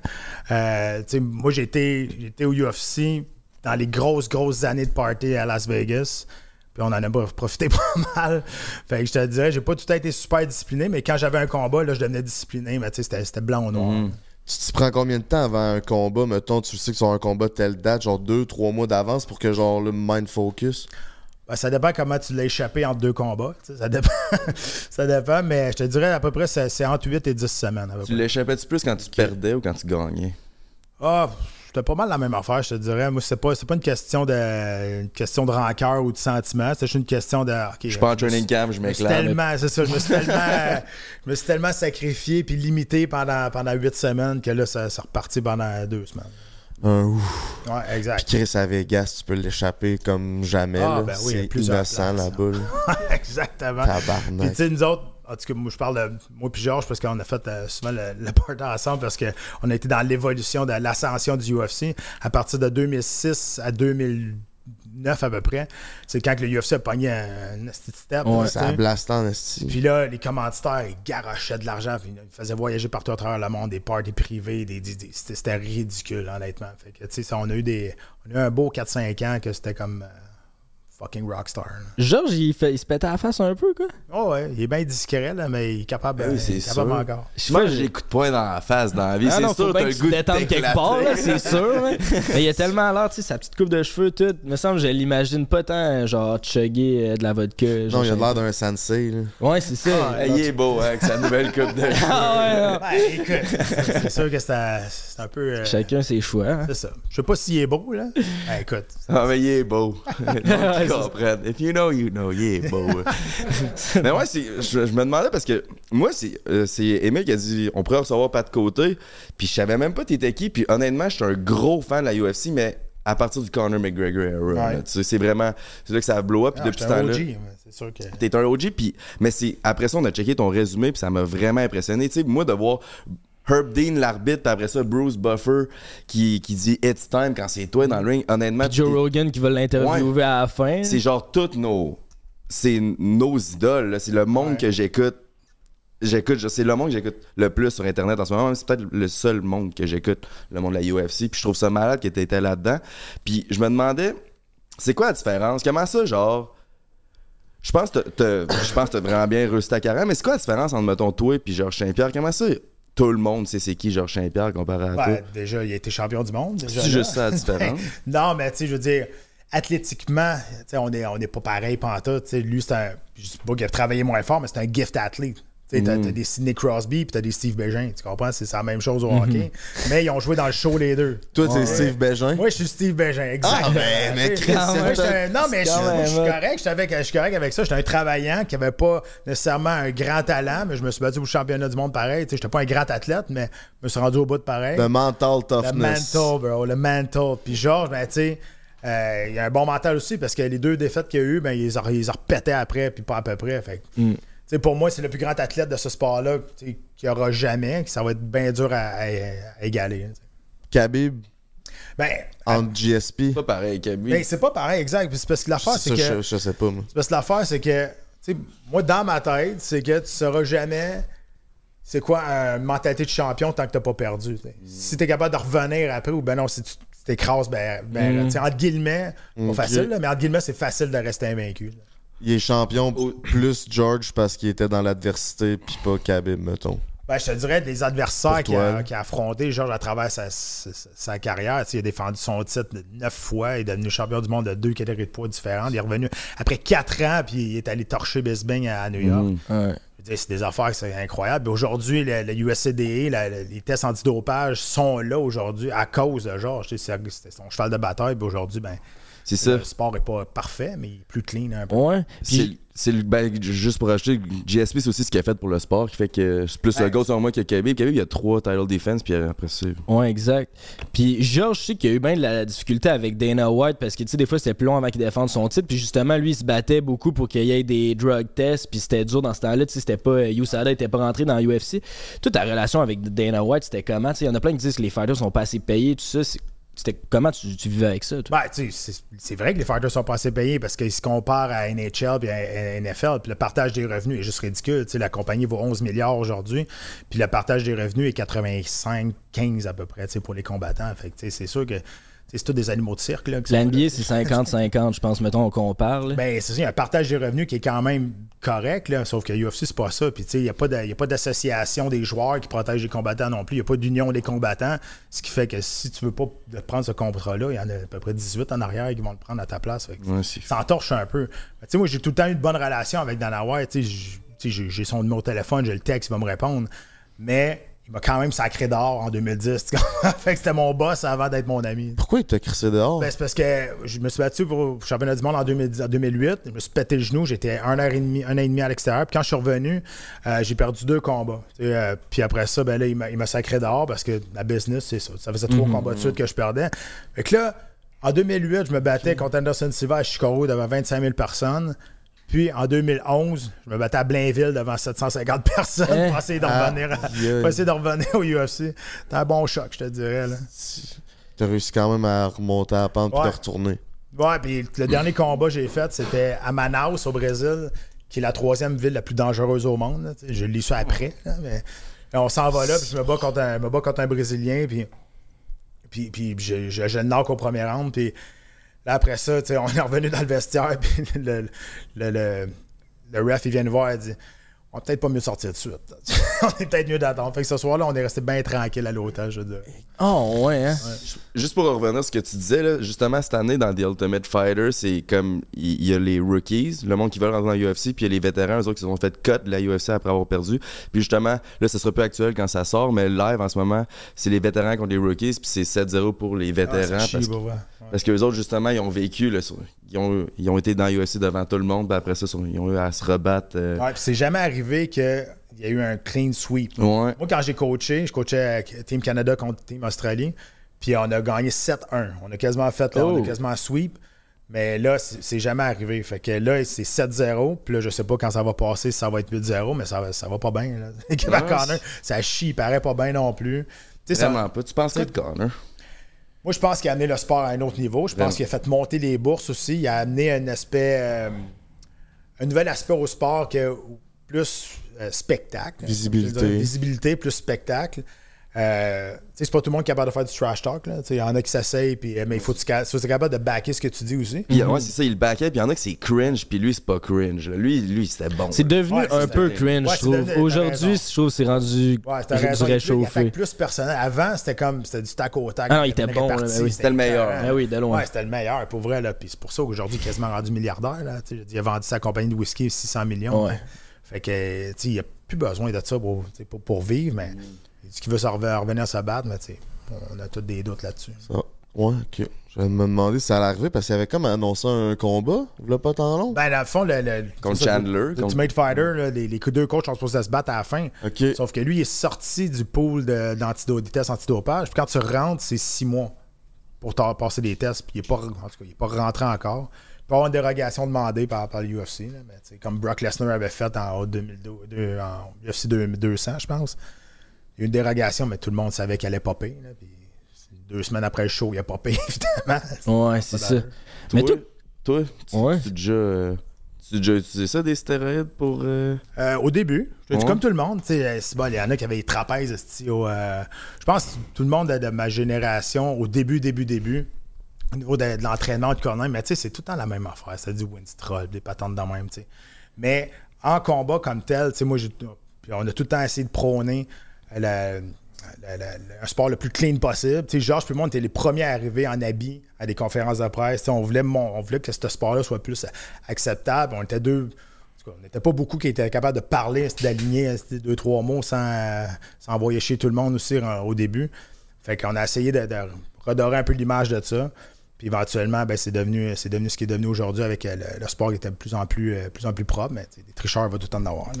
Euh, tu sais, moi, j'ai été, j'ai été au UFC dans les grosses, grosses années de party à Las Vegas. Puis on en a profité pas mal. Fait que je te dirais, j'ai pas tout été super discipliné, mais quand j'avais un combat, là, je devenais discipliné, mais tu sais, c'était, c'était blanc ou noir. Tu t'y prends combien de temps avant un combat, mettons, tu sais que c'est un combat de telle date, genre deux, trois mois d'avance pour que genre le mind focus? Ben, ça dépend comment tu l'as échappé entre deux combats. tu Ça dépend. ça dépend, mais je te dirais à peu près, c'est, entre 8 et 10 semaines. à peu Tu l'échappais-tu plus quand tu perdais ou quand tu gagnais? Ah, c'était pas mal la même affaire, je te dirais. Moi, c'est pas, pas une question de une question de rancœur ou de sentiment. C'est juste une question de. ok, Je suis pas en training camp, je m'éclate. tellement, c'est ça, je me suis tellement, je me suis tellement sacrifié puis limité pendant pendant huit semaines que là, ça, ça reparti pendant deux semaines. Un ouf. Ouais, Puis exact. Chris à Vegas, tu peux l'échapper comme jamais. Ah, là. ben oui, c'est innocent là-bas. là. Exactement. Puis tu Tabarnak. sais, nous autres, en tout cas, moi, je parle de moi puis Georges parce qu'on a fait euh, souvent le, le party ensemble parce qu'on a été dans l'évolution de l'ascension du UFC à partir de 2006 à 2009 à peu près. C'est quand que le UFC a pogné un, un step. tu Ça a blasté en. Puis là, les commanditaires, ils garochaient de l'argent. Ils faisaient voyager partout à travers le monde, des parties privées. Des, des- des- c'était, ridicule, honnêtement. Fait que, tu sais, ça, on a eu des. On a eu un beau 4-5 ans que c'était comme euh, fucking rockstar. Georges, il, fait, il se pétait à la face un peu, quoi. Oh ouais, il est bien discret, là, mais il est capable, Ben oui, euh, c'est il est capable sûr. encore. Moi, j'ai des coups de poing dans la face dans la vie. Ah c'est non, sûr, t'as tu goût de quelque part, là, c'est sûr. là. Mais il y a tellement l'air, tu sais, sa petite coupe de cheveux, tout. me semble, je l'imagine pas tant, genre, chugger euh, de la vodka. Non, genre, il a l'air d'un sensei. Là. Ouais, c'est ça. Ah, il est beau, hein, avec sa nouvelle coupe de cheveux. Ah ouais, non. Ouais, écoute, c'est, sûr que c'est, c'est un peu. euh, Chacun ses choix. hein. c'est ça. Je sais pas s'il est beau, là. Ouais, écoute. Ah, mais il est beau. Comprennent. If you know, you know, est beau. mais ouais, je, je me demandais parce que moi, c'est, euh, qui a dit on pourrait recevoir pas de côté. Puis je savais même pas t'étais qui. Puis honnêtement, je suis un gros fan de la UFC, mais à partir du Conor McGregor era. Ouais. là. Tu sais, c'est vraiment. C'est là que ça a blow up. Puis Ah, depuis ce temps-là. C'est sûr que. T'es un OG, puis mais après ça on a checké ton résumé puis ça m'a vraiment impressionné. Tu sais, moi de voir Herb Dean l'arbitre, puis après ça Bruce Buffer qui, qui dit it's time quand c'est toi dans le ring. Honnêtement, Puis Joe Rogan qui va l'interviewer à la fin. c'est genre toutes nos c'est nos idoles, c'est le monde Ouais. que j'écoute. J'écoute, c'est le monde que j'écoute le plus sur internet en ce moment. C'est peut-être le seul monde que j'écoute, le monde de la UFC. Puis je trouve ça malade que t'étais là-dedans. Puis je me demandais, c'est quoi la différence? Comment ça, genre. Je pense que je pense que t'as vraiment bien réussi ta carrière, mais c'est quoi la différence entre, mettons, toi et Georges Saint-Pierre? Comment ça, tout le monde sait c'est qui Georges Saint-Pierre comparé à Ben, toi? déjà, il a été champion du monde. C'est juste ça la différence? non, mais tu sais, je veux dire, athlétiquement, sais, on n'est on est pas pareil pantoute. Sais, lui, c'est un. Je dis pas qu'il a travaillé moins fort, mais c'est un gift athlete. Tu t'as, Mm. des Sidney Crosby puis t'as des Steve Bégin. Tu comprends? C'est la même chose au Mm-hmm. hockey. Mais ils ont joué dans le show les deux. Toi, Ouais. Steve Bégin? Moi, je suis Steve Bégin, exactement. Ah, ben, mais Non, mais je, suis même, correct. Je suis correct avec ça. J'étais un travaillant qui avait pas nécessairement un grand talent, mais je me suis battu au championnat du monde pareil. Tu j'étais pas un grand athlète, mais je me suis rendu au bout de pareil. The mental Le toughness. mental, bro, le mental. Puis Georges, ben, tu sais, euh, il a un bon mental aussi parce que les deux défaites qu'il y a eu, ben, ils les ont- ils ont repétés après, puis pas à peu près. Fait Mm. Pour moi, c'est le plus grand athlète de ce sport-là qu'il n'y aura jamais, que ça va être bien dur à, à- à égaler. hein, tu sais. Khabib Ben, entre GSP. Pas pareil, Kaby. ben, c'est pas pareil, exact. C'est parce que l'affaire, c'est Ça, que. je, je sais pas, moi. C'est parce que l'affaire, c'est que, moi, dans ma tête, c'est que tu sauras jamais c'est quoi une mentalité de champion tant que t'as pas perdu. tu sais. Si t'es capable de revenir après, ou ben non, si tu t'écrases, ben, ben sais, entre guillemets, pas facile, là, mais entre guillemets, c'est facile de rester invaincu. là. Il est champion plus George parce qu'il était dans l'adversité, puis pas Khabib, mettons. Ben, je te dirais, des adversaires qu'il a, là. qu'il a affrontés, Georges, à travers sa, sa- sa carrière, tu sais, il a défendu son titre neuf fois, il est devenu champion du monde de deux catégories de poids différentes. Il est revenu après quatre ans, puis il est allé torcher Bisbing à, à New York. Ouais. Je veux dire, C'est des affaires, c'est incroyable. Aujourd'hui, le, le la- la- les tests antidopage sont là aujourd'hui à cause de Georges. C'était son cheval de bataille. Puis aujourd'hui, ben, C'est ça. le sport n'est pas parfait, mais il est plus clean un peu. Ouais. C'est, Puis, c'est le- ben, juste pour ajouter, GSP, c'est aussi ce qu'il a fait pour le sport, qui fait que c'est plus le Ouais. goal sur moi que Khabib. Khabib, il y a trois title defense, puis après ça. ouais, exact. Puis Georges, je sais qu'il y a eu bien de la difficulté avec Dana White parce que, tu sais, des fois, c'était plus long avant qu'il défende son titre. Puis justement, lui, il se battait beaucoup pour qu'il y ait des drug tests. Puis c'était dur dans ce temps-là. Tu sais, c'était pas. USADA était pas rentré dans UFC. Toute ta relation avec Dana White, c'était comment? Tu sais, il y en a plein qui disent que les fighters sont pas assez payés, tout ça. C'était comment tu, tu vivais avec ça? Ben, c'est- vrai que les fighters sont pas assez payés parce qu'ils se comparent à NHL et à NFL, puis le partage des revenus est juste ridicule. La compagnie vaut 11 milliards aujourd'hui, puis le partage des revenus est 85-15 à peu près pour les combattants. Fait c'est sûr que c'est tous des animaux de cirque. Là. L'NBA, c'est 50-50, je pense, mettons, qu'on parle. Ben, c'est ça, il y a un partage des revenus qui est quand même correct, là, sauf que UFC, c'est pas ça. Puis, tu sais, il n'y a pas de- il y a pas d'association des joueurs qui protègent les combattants non plus. Il n'y a pas d'union des combattants. Ce qui fait que si tu veux pas de prendre ce contrat-là, il y en a à peu près 18 en arrière qui vont le prendre à ta place. Ouais, ça entorche un peu. Mais Tu sais, moi, j'ai tout le temps eu de bonnes relations avec Dana White. Tu sais, j'ai son numéro de téléphone, j'ai le texte, il va me répondre. Mais il m'a quand même sacré dehors en 2010. tu comprends? fait que c'était mon boss avant d'être mon ami. Pourquoi il t'a crissé dehors? Ben, c'est parce que je me suis battu pour le championnat du monde en 2010 en 2008. Je me suis pété le genou. J'étais un heure et demie, un an et demi à l'extérieur. Puis quand je suis revenu, euh, j'ai perdu deux combats. Euh, puis après ça, ben là, il m'a, sacré dehors parce que la business, c'est ça. Ça faisait trois combats de suite que je perdais. Fait que là, en 2008, je me battais contre Anderson Silva à Chicago devant 25 000 personnes. Puis en 2011, je me battais à Blainville devant 750 personnes Hein? pour essayer de Ah, revenir, pour essayer de revenir au UFC. C'était un bon choc, je te dirais. Là. T'as réussi quand même à remonter à la pente et Ouais. de retourner. Ouais, puis le dernier combat que j'ai fait, c'était à Manaus, au Brésil, qui est la troisième ville la plus dangereuse au monde. là. Je l'ai su après. là, mais on s'en va là, puis je me bats contre un, me bats contre un Brésilien, puis, puis, puis je, je, je le knock au premier round, puis là, après ça, tu sais, on est revenu dans le vestiaire, puis le, le, le, le ref, il vient nous voir, il dit on va peut-être pas mieux sortir de suite. on est peut-être mieux d'attendre. Fait que ce soir-là, on est resté bien tranquille à l'hôtel, je veux dire. Oh, ouais, hein? Juste pour revenir à ce que tu disais, là, justement, cette année, dans The Ultimate Fighter, c'est comme il y, a les rookies, le monde qui veut rentrer dans l'UFC, puis il y a les vétérans, eux autres qui se sont fait cut de la UFC après avoir perdu. Puis justement, là, ça sera peu actuel quand ça sort, mais live en ce moment, c'est les vétérans contre les rookies, puis c'est 7-0 pour les Ah, vétérans. bah, ouais. Parce que les autres, justement, ils ont vécu, là, sur- ils, ont, ils ont été dans l'UFC devant tout le monde, puis après ça, ils ont eu à se rebattre. euh, Ouais, c'est jamais arrivé qu'il y a eu un clean sweep. Ouais. Moi, quand j'ai coaché, je coachais Team Canada contre Team Australie, puis on a gagné 7-1. On a quasiment fait, là, on Oh. a quasiment sweep. Mais là, c'est jamais arrivé. Fait que là, c'est 7-0. Puis là, je sais pas quand ça va passer, si ça va être 8-0, mais ça, va- ça va pas bien. là. Connor, ça chie, il paraît pas bien non plus. Tu sais, ça- Vraiment pas. Tu penserais de Connor? Moi, je pense qu'il a amené le sport à un autre niveau. Je pense Vraiment. qu'il a fait monter les bourses aussi. Il a amené un aspect, euh, un nouvel aspect au sport que plus euh, spectacle. Visibilité. Dire, Visibilité plus spectacle. Euh, tu sais, c'est pas tout le monde qui est capable de faire du trash talk. là. Tu sais, Il y en a qui s'essayent, puis, euh, mais il faut que tu sois capable de backer ce que tu dis aussi. Puis, ouais, c'est ça, il le backait, puis il y en a que c'est cringe, puis lui, c'est pas cringe. là. Lui, lui c'était bon. C'est devenu Ouais, un peu cringe, c'est je trouve. Aujourd'hui, je trouve que c'est rendu du réchauffé. plus personnel. Avant, c'était comme c'était du tac au tac. Ah non, il était bon, ben oui. C'était le meilleur. Ah oui, de loin. Ouais, c'était le meilleur, pour vrai. Là. Puis c'est pour ça qu'aujourd'hui, il est quasiment rendu milliardaire. Là. Il a vendu sa compagnie de whisky 600 millions. Ouais. Fait que, il n'y a plus besoin de ça pour, pour, pour vivre, mais est-ce qu'il veut se revenir, se battre? Mais on a tous des doutes là-dessus. Ouais, ok. Je vais me demander si ça allait arriver parce qu'il avait comme annoncé un combat, il pas tant long. Ben, dans le fond, le, le- Contre Chandler, contre- Ultimate Fighter, là, les, les deux coachs sont supposés se battre à la fin. Ok. Sauf que lui, il est sorti du pool de, des tests antidopage. Puis quand tu rentres, c'est six mois pour passer des tests. Puis il n'est pas, en tout cas, il est pas rentré encore. Il peut y avoir une dérogation demandée par, par l'UFC. là, comme Brock Lesnar avait fait en, 2012, deux- en UFC 200, je pense. Il y a eu une dérogation, mais tout le monde savait qu'elle allait popper. Là, puis deux semaines après le show, il a popé, évidemment. Ouais, c'est Pas ça. Mais toi, tout. toi, tu, Ouais. tu as déjà, euh, tu déjà utilisé ça, des stéroïdes pour. euh, Euh, au début, je dis Ouais. comme tout le monde, tu sais, c'est bon, il y en a qui avaient les trapèzes, euh, je pense que tout le monde de, de ma génération, au début, début, début, au niveau de, de l'entraînement de Conan, mais tu sais, c'est tout le temps la même affaire. C'est du Winstrol, des patentes de même, tu sais. Mais en combat comme tel, tu sais, moi, on a tout le temps essayé de prôner euh, un sport le plus clean possible. Tu sais, Georges on était les premiers à arriver en habit à des conférences de presse. On voulait, que ce sport-là soit plus acceptable. On était deux. On n'était pas beaucoup qui étaient capables de parler, d'aligner deux, trois mots sans, envoyer chez tout le monde aussi euh, au début. Fait qu'on a essayé de, redorer un peu l'image de ça. Puis éventuellement, ben, c'est devenu, devenu ce qui est devenu aujourd'hui avec euh, le, sport qui était de plus en plus, euh, plus, en plus propre. Mais des tricheurs, va tout le temps en avoir.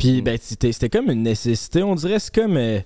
Puis ben, c'était c'était comme une nécessité. On dirait c'est comme euh, tu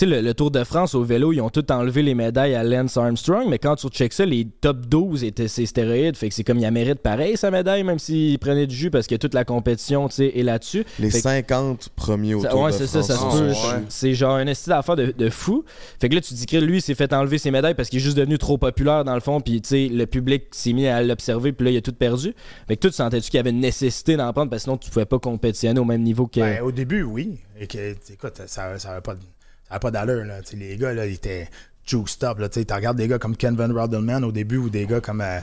sais le, le Tour de France au vélo, ils ont tout enlevé les médailles à Lance Armstrong, mais quand tu checkes ça, les top 12 étaient ces stéroïdes, fait que c'est comme il a mérite pareil sa médaille même s'il prenait du jus parce que toute la compétition, tu sais, est là-dessus. Les Fait que- 50 premiers au ça- Tour ouais, de c'est ça, ça se peut. ouais. C'est genre un style d'affaire de, de fou. Fait que là, tu dis que lui, il s'est fait enlever ses médailles parce qu'il est juste devenu trop populaire dans le fond, puis tu sais, le public s'est mis à l'observer, puis là, il a tout perdu. Fait que toi, tu sentais-tu qu'il y avait une nécessité d'en prendre parce que sinon, tu pouvais pas compétitionner au même niveau que. Ben, au début, oui. Et que, écoute, ça n'avait pas, ça avait pas d'allure. Les gars, là, ils étaient up. là. Tu regardes des gars comme Ken Van Rodelman au début ou des gars comme euh,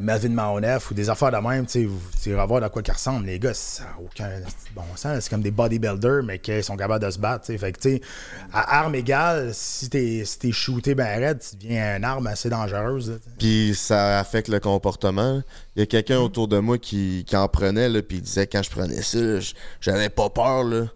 Melvin Mahonef ou des affaires de même. Tu sais, vous- tu vas voir de quoi qu'ils ressemblent. Les gars, ça n'a aucun bon sens. C'est comme des bodybuilders, mais qui sont capables de se battre. Fait que, à armes égales, si t'es si shooté ben raide, tu deviens une arme assez dangereuse. Puis ça affecte le comportement. Il y a quelqu'un autour de moi qui, qui en prenait, là, puis il disait quand je prenais ça, j'avais pas peur. Là.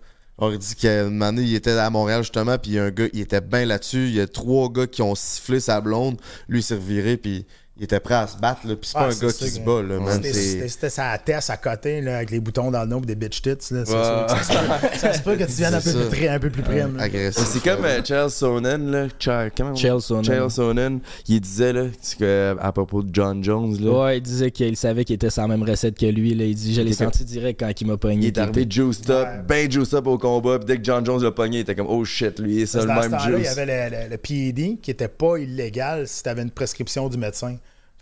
On dit moment donné, il était à Montréal justement, puis il y a un gars, il était bien là-dessus. Il y a trois gars qui ont sifflé sa blonde. Lui, il s'est reviré, puis il était prêt à se battre, là. Puis c'est Ah, pas un gars ça, qui se bat, là, man. C'était- sa tête à côté, là, avec les boutons dans le nez et des bitch tits. Là, ça, se peut- ça se peut que tu viennes un peu, plus, près- un peu plus près. là. Agressif. C'est comme euh, Charles Sonnen, là. Charles, comment Charles Sonnen. Charles Sonnen, il disait, là, que, à propos de John Jones, là. Ouais, il disait qu'il savait qu'il était sur la même recette que lui. Là. Il dit Je l'ai senti direct quand il m'a pogné. Il est arrivé était- juiced up, Ouais. ben juiced up au combat, puis dès que John Jones l'a pogné, il était comme oh shit, lui, c'est le même ce temps-là, il y juice. avait le, le- le PED qui était pas illégal si tu avais une prescription du médecin.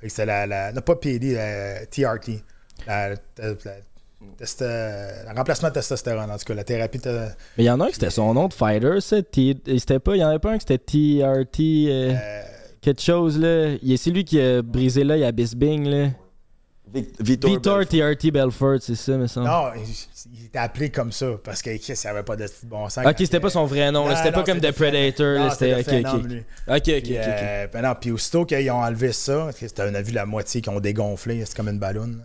Fait que c'était la, la- non, pas PED, la TRT. La, la- la- remplacement de testostérone, en tout cas, la thérapie. de- Mais il y en a un qui c'était son nom de fighter, ça. T- et C'était pas, il y en avait pas un qui c'était TRT. euh, euh, quelque chose, là. C'est lui qui a brisé l'œil à Bisbing, là. Vitor, Vitor Belfort. TRT Belfort, c'est ça, me semble. non, il, il était appelé comme ça parce qu'il n'y avait pas de bon sens. Ok, c'était pas son vrai nom, C'était pas comme The Predator, C'était. Ok, ok. Ok, ok, euh, ben non, puis aussitôt qu'ils ont enlevé ça, que on a vu la moitié qui ont dégonflé, c'était comme une ballonne.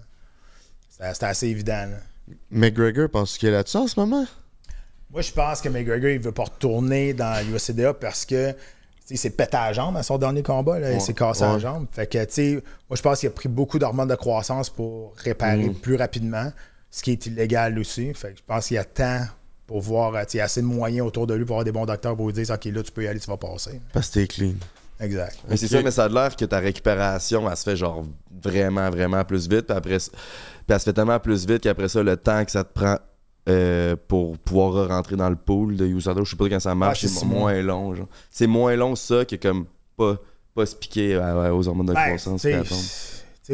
C'était assez évident. là. McGregor, penses-tu qu'il est là-dessus en ce moment? Moi, je pense que McGregor, il veut pas retourner dans l'UFCDA parce que s'est pété à la jambe à son dernier combat. Là, il s'est cassé la ouais. jambe. Fait que, tu sais, moi, je pense qu'il a pris beaucoup d'hormones de croissance pour réparer Mm. plus rapidement, ce qui est illégal aussi. Fait que je pense qu'il y a temps pour voir, tu sais, il y a assez de moyens autour de lui pour avoir des bons docteurs pour lui dire OK, là, tu peux y aller, tu vas passer. Parce que t'es clean. Exact. Mais c'est ça, mais ça a l'air que ta récupération, elle se fait genre vraiment, vraiment plus vite. Puis après, puis elle se fait tellement plus vite qu'après ça, le temps que ça te prend euh, pour pouvoir rentrer dans le pool de USADA, je sais pas quand ça marche, Ouais, c'est moins long. C'est moins long ça que comme pas, pas se piquer euh, aux hormones de Ben, croissance.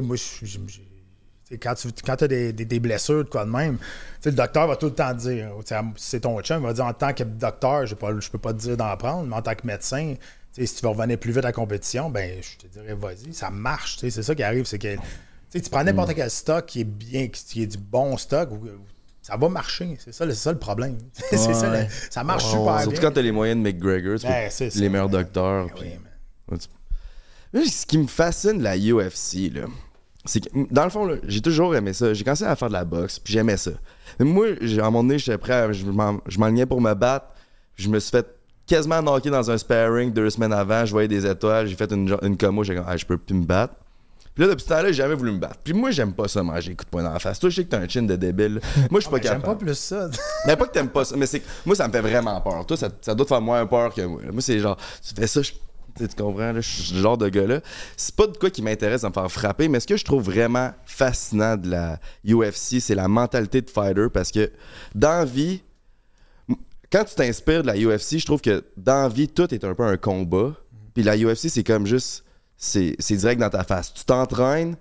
moi, je- quand tu quand as des, des, des blessures, de quoi de même, le docteur va tout le temps te dire, c'est ton chum, il va dire en tant que docteur, je ne peux pas te dire d'en prendre, mais en tant que médecin, si tu veux revenir plus vite à la compétition, ben je te dirais, vas-y, ça marche. C'est ça qui arrive, c'est que tu prends n'importe quel stock qui est bien, qui est du bon stock, ou- ça va marcher. C'est ça, ça le problème. C'est ça, le- ça marche super Surtout bien. quand t'as les moyens de McGregor, Ben, ça, les meilleurs docteurs. ben oui, ce qui me fascine de la UFC, là, c'est que, dans le fond, j'ai toujours aimé ça. J'ai commencé à faire de la boxe, puis j'aimais ça. Mais moi, à un moment donné, j'étais prêt, à- je m'en- je m'enlignais pour me battre. Je me suis fait quasiment knocker dans un sparring deux semaines avant. Je voyais des étoiles, j'ai fait une, une commo, j'ai dit, ah, je peux plus me battre. Puis là, depuis ce temps-là, j'ai jamais voulu me battre. Puis moi, j'aime pas ça, manger des coups de poing dans la face. Toi, je sais que t'as un chin de débile. Moi, je suis pas Ah, J'aime capable. pas plus ça. Mais pas que t'aimes pas ça, mais c'est moi, ça me fait vraiment peur. Toi, ça, ça doit te faire moins peur que moi. Moi, c'est genre, tu fais ça, je- tu comprends, là, je suis ce genre de gars-là. C'est pas de quoi qui m'intéresse de me faire frapper, mais ce que je trouve vraiment fascinant de la UFC, c'est la mentalité de fighter parce que dans la vie, quand tu t'inspires de la UFC, je trouve que dans la vie, tout est un peu un combat. Puis la UFC, c'est comme juste, c'est direct dans ta face. Tu t'entraînes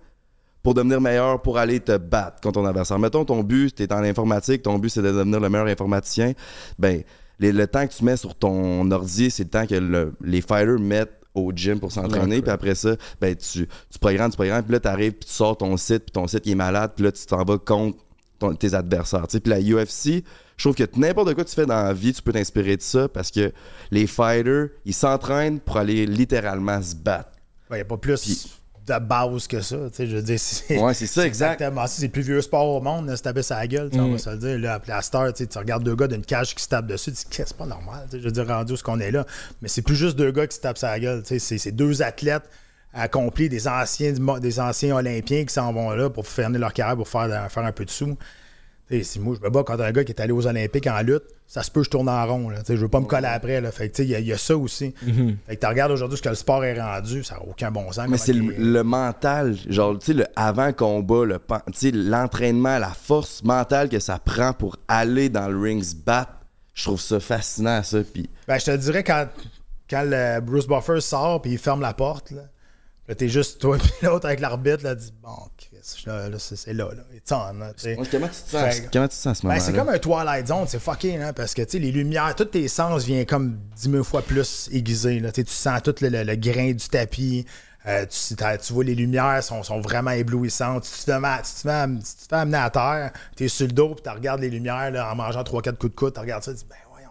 pour devenir meilleur, pour aller te battre contre ton adversaire. Mettons, ton but, tu es en informatique, ton but, c'est de devenir le meilleur informaticien. Ben, les- le temps que tu mets sur ton ordi, c'est le temps que le- les fighters mettent au gym pour s'entraîner. Puis après ça, ben, tu, tu programmes, tu programmes. Puis là, tu arrives, puis tu sors ton site, puis ton site, il est malade. Puis là, tu t'en vas contre ton- tes adversaires. Puis la UFC, je trouve que n'importe quoi que tu fais dans la vie, tu peux t'inspirer de ça parce que les fighters, ils s'entraînent pour aller littéralement se battre. Il n'y a pas plus de base que ça. tu sais, Je veux dire, c'est Ouais, c'est ça, exact. exactement ça. C'est le plus vieux sport au monde, se taper sa gueule, on va se le dire. Là, la star, tu sais, tu regardes deux gars d'une cage qui se tapent dessus, tu dis, c'est pas normal. tu sais, Je veux dire, rendu où ce qu'on est là. Mais c'est plus juste deux gars qui se tapent sa gueule. C'est c'est deux athlètes accomplis, des anciens, des anciens Olympiens qui s'en vont là pour faire leur carrière, pour faire, faire un peu de sous. Tu sais, si moi, je me bats contre un gars qui est allé aux Olympiques en lutte, ça se peut que je tourne en rond. Là. Tu sais, Je veux pas me coller après. Là. Fait que, tu sais, il y, a- il y a ça aussi. Fait que tu regardes aujourd'hui ce que le sport est rendu, ça n'a aucun bon sens. Mais c'est le, mental, genre, le avant-combat, le, l'entraînement, la force mentale que ça prend pour aller dans le ring se battre. Je trouve ça fascinant, ça. Ben, je te dirais quand, quand le Bruce Buffer sort puis il ferme la porte, là, là t'es juste toi et l'autre avec l'arbitre, là, dit Bon, là, là, c'est là, là. It's on, là, tu comment tu te sens, Fait- comment tu te sens à ce Ben, moment-là? c'est comme un Twilight Zone, c'est fucké, hein, parce que tu les lumières, tous tes sens viennent comme 10 000 fois plus aiguisés. Là, Tu tu sens tout le, le- le grain du tapis, euh, tu, tu vois les lumières sont, sont vraiment éblouissantes. Tu te fais, ma- tu te tu te fais amener à terre, tu es sur le dos, puis tu regardes les lumières là, en mangeant 3-4 coups de coude, tu regardes ça, tu dis Ben voyons,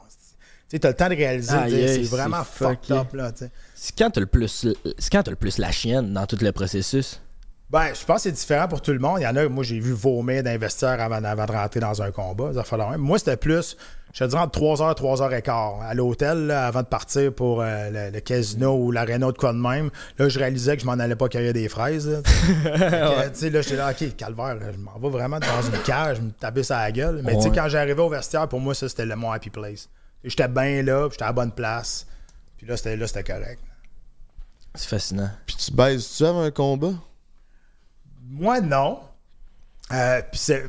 c'est- tu as le temps de réaliser, c'est vraiment fucked up. Là, tu. C'est quand t'as le plus c'est quand t'as le plus la chienne dans tout le processus? Ben, je pense que c'est différent pour tout le monde. Il y en a, moi, j'ai vu vomir d'investisseurs avant, avant de rentrer dans un combat. Ça fait même. Moi, c'était plus, je te dirais, entre 3h et 3h15 à l'hôtel, avant de partir pour euh, le, le casino ou l'aréna de quoi de même. Là, je réalisais que je m'en allais pas cueillir des fraises. là. Sais, là, j'étais là, OK, calvaire, là, je m'en vais vraiment dans une cage, je me tapais à la gueule. Mais tu sais, quand j'arrivais au vestiaire, pour moi, ça, c'était le mon happy place. J'étais bien là, puis j'étais à la bonne place. Puis là, c'était là, c'était correct. C'est fascinant. Puis tu baises-tu avant un combat? Moi, non. Euh,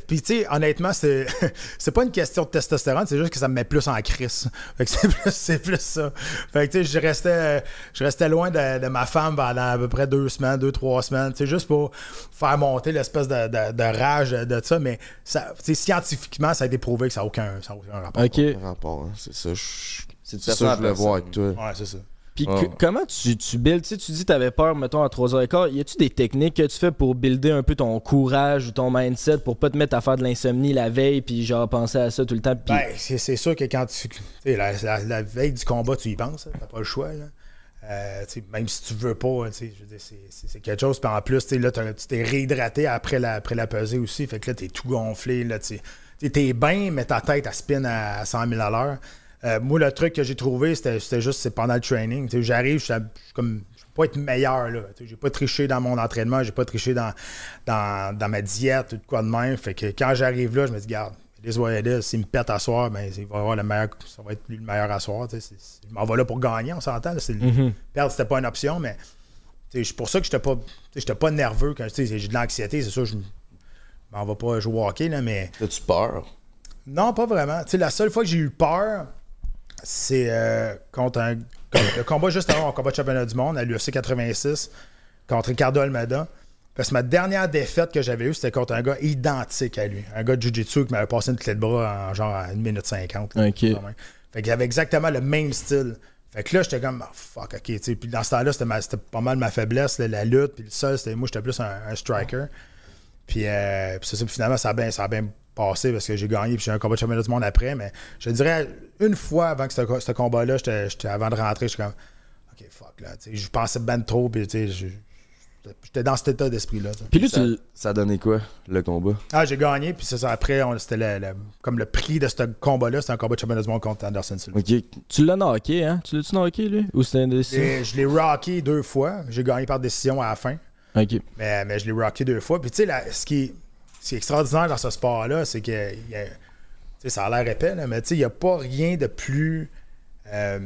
puis, tu sais, honnêtement, c'est, c'est pas une question de testostérone, c'est juste que ça me met plus en crise. Fait que c'est plus, c'est plus ça. Fait que, tu sais, je restais, je restais loin de, de ma femme pendant à peu près deux semaines, deux, trois semaines, tu sais, juste pour faire monter l'espèce de, de- de rage de ça. Mais, ça, tu sais, scientifiquement, ça a été prouvé que ça n'a aucun, ça a aucun rapport. Ok. Rapport, hein, c'est ça. je- C'est de C'est ça que je voulais voir avec toi. Ouais, c'est ça. Puis Ah. comment tu, tu builds? Tu sais, tu dis que t'avais peur, mettons, à 3h15. Y a-tu des techniques que tu fais pour builder un peu ton courage ou ton mindset pour pas te mettre à faire de l'insomnie la veille puis genre penser à ça tout le temps? Puis Ben, c'est, sûr que quand tu. tu La, la- la veille du combat, tu y penses, hein, t'as pas le choix. Là. Euh, tu même si tu veux pas, tu dire, c'est, quelque chose. Puis en plus, tu là, tu t'es réhydraté après la, après la pesée aussi. Fait que là, t'es tout gonflé. Là, tu. Tu t'es bien, mais ta tête, elle spin à 100 000 à l'heure. Euh, moi, le truc que j'ai trouvé, c'était, c'était juste c'est pendant le training. J'arrive, je comme. Pas être meilleur. Là. J'ai pas triché dans mon entraînement, j'ai pas triché dans, dans, dans ma diète ou de quoi de même. Fait que quand j'arrive là, je me dis, garde, les what it is. S'il me pète à soir, ben, il va avoir le meilleur, ça va être lui le meilleur à soir. Je m'en vais là pour gagner, on s'entend. C'est le- Perdre, c'était pas une option, mais c'est pour ça que j'étais pas, j'étais pas nerveux quand j'ai de l'anxiété. C'est sûr, je m'en vais pas jouer au hockey, là, mais. As-tu peur? Non, pas vraiment. Tu sais, la seule fois que j'ai eu peur, c'est euh, contre un. Le combat juste avant mon combat de championnat du monde à l'UFC 86 contre Ricardo Almeida. Parce que ma dernière défaite que j'avais eue, c'était contre un gars identique à lui. Un gars de Jiu-Jitsu qui m'avait passé une clé de bras en genre à 1 minute 50. là. Fait qu'il avait exactement le même style. Fait que là, j'étais comme, Ah, fuck, ok. tu sais. Puis dans ce temps-là, c'était, pas mal ma faiblesse, là, la lutte. Puis le seul, c'était moi, j'étais plus un, un striker. Puis, euh, puis ça, finalement, ça a, bien, ça a bien passé parce que j'ai gagné. Puis j'ai eu un combat de championnat du monde après. Mais je dirais, une fois avant que ce, ce combat-là, j'étais, j'étais- avant de rentrer, j'étais comme, ok, fuck, là. tu sais, Je pensais ben trop. Puis, tu sais, je- j'étais dans cet état d'esprit-là. Puis là, Ça, tu, ça a donné quoi, le combat? Ah, j'ai gagné. Puis c'est ça, après, on- c'était le, le- comme le prix de ce combat-là, c'était un combat de championnat du monde contre Anderson Silva. Ok. tu l'as knocké, hein? Tu l'as-tu knocké, lui? Ou c'était une décision? Et je l'ai rocké deux fois. J'ai gagné par décision à la fin. Ok. Mais, mais je l'ai rocké deux fois. Puis tu sais, ce, qui est, ce qui est extraordinaire dans ce sport-là, c'est que a- ça a l'air épais, là, mais tu sais, il n'y a pas rien de plus euh,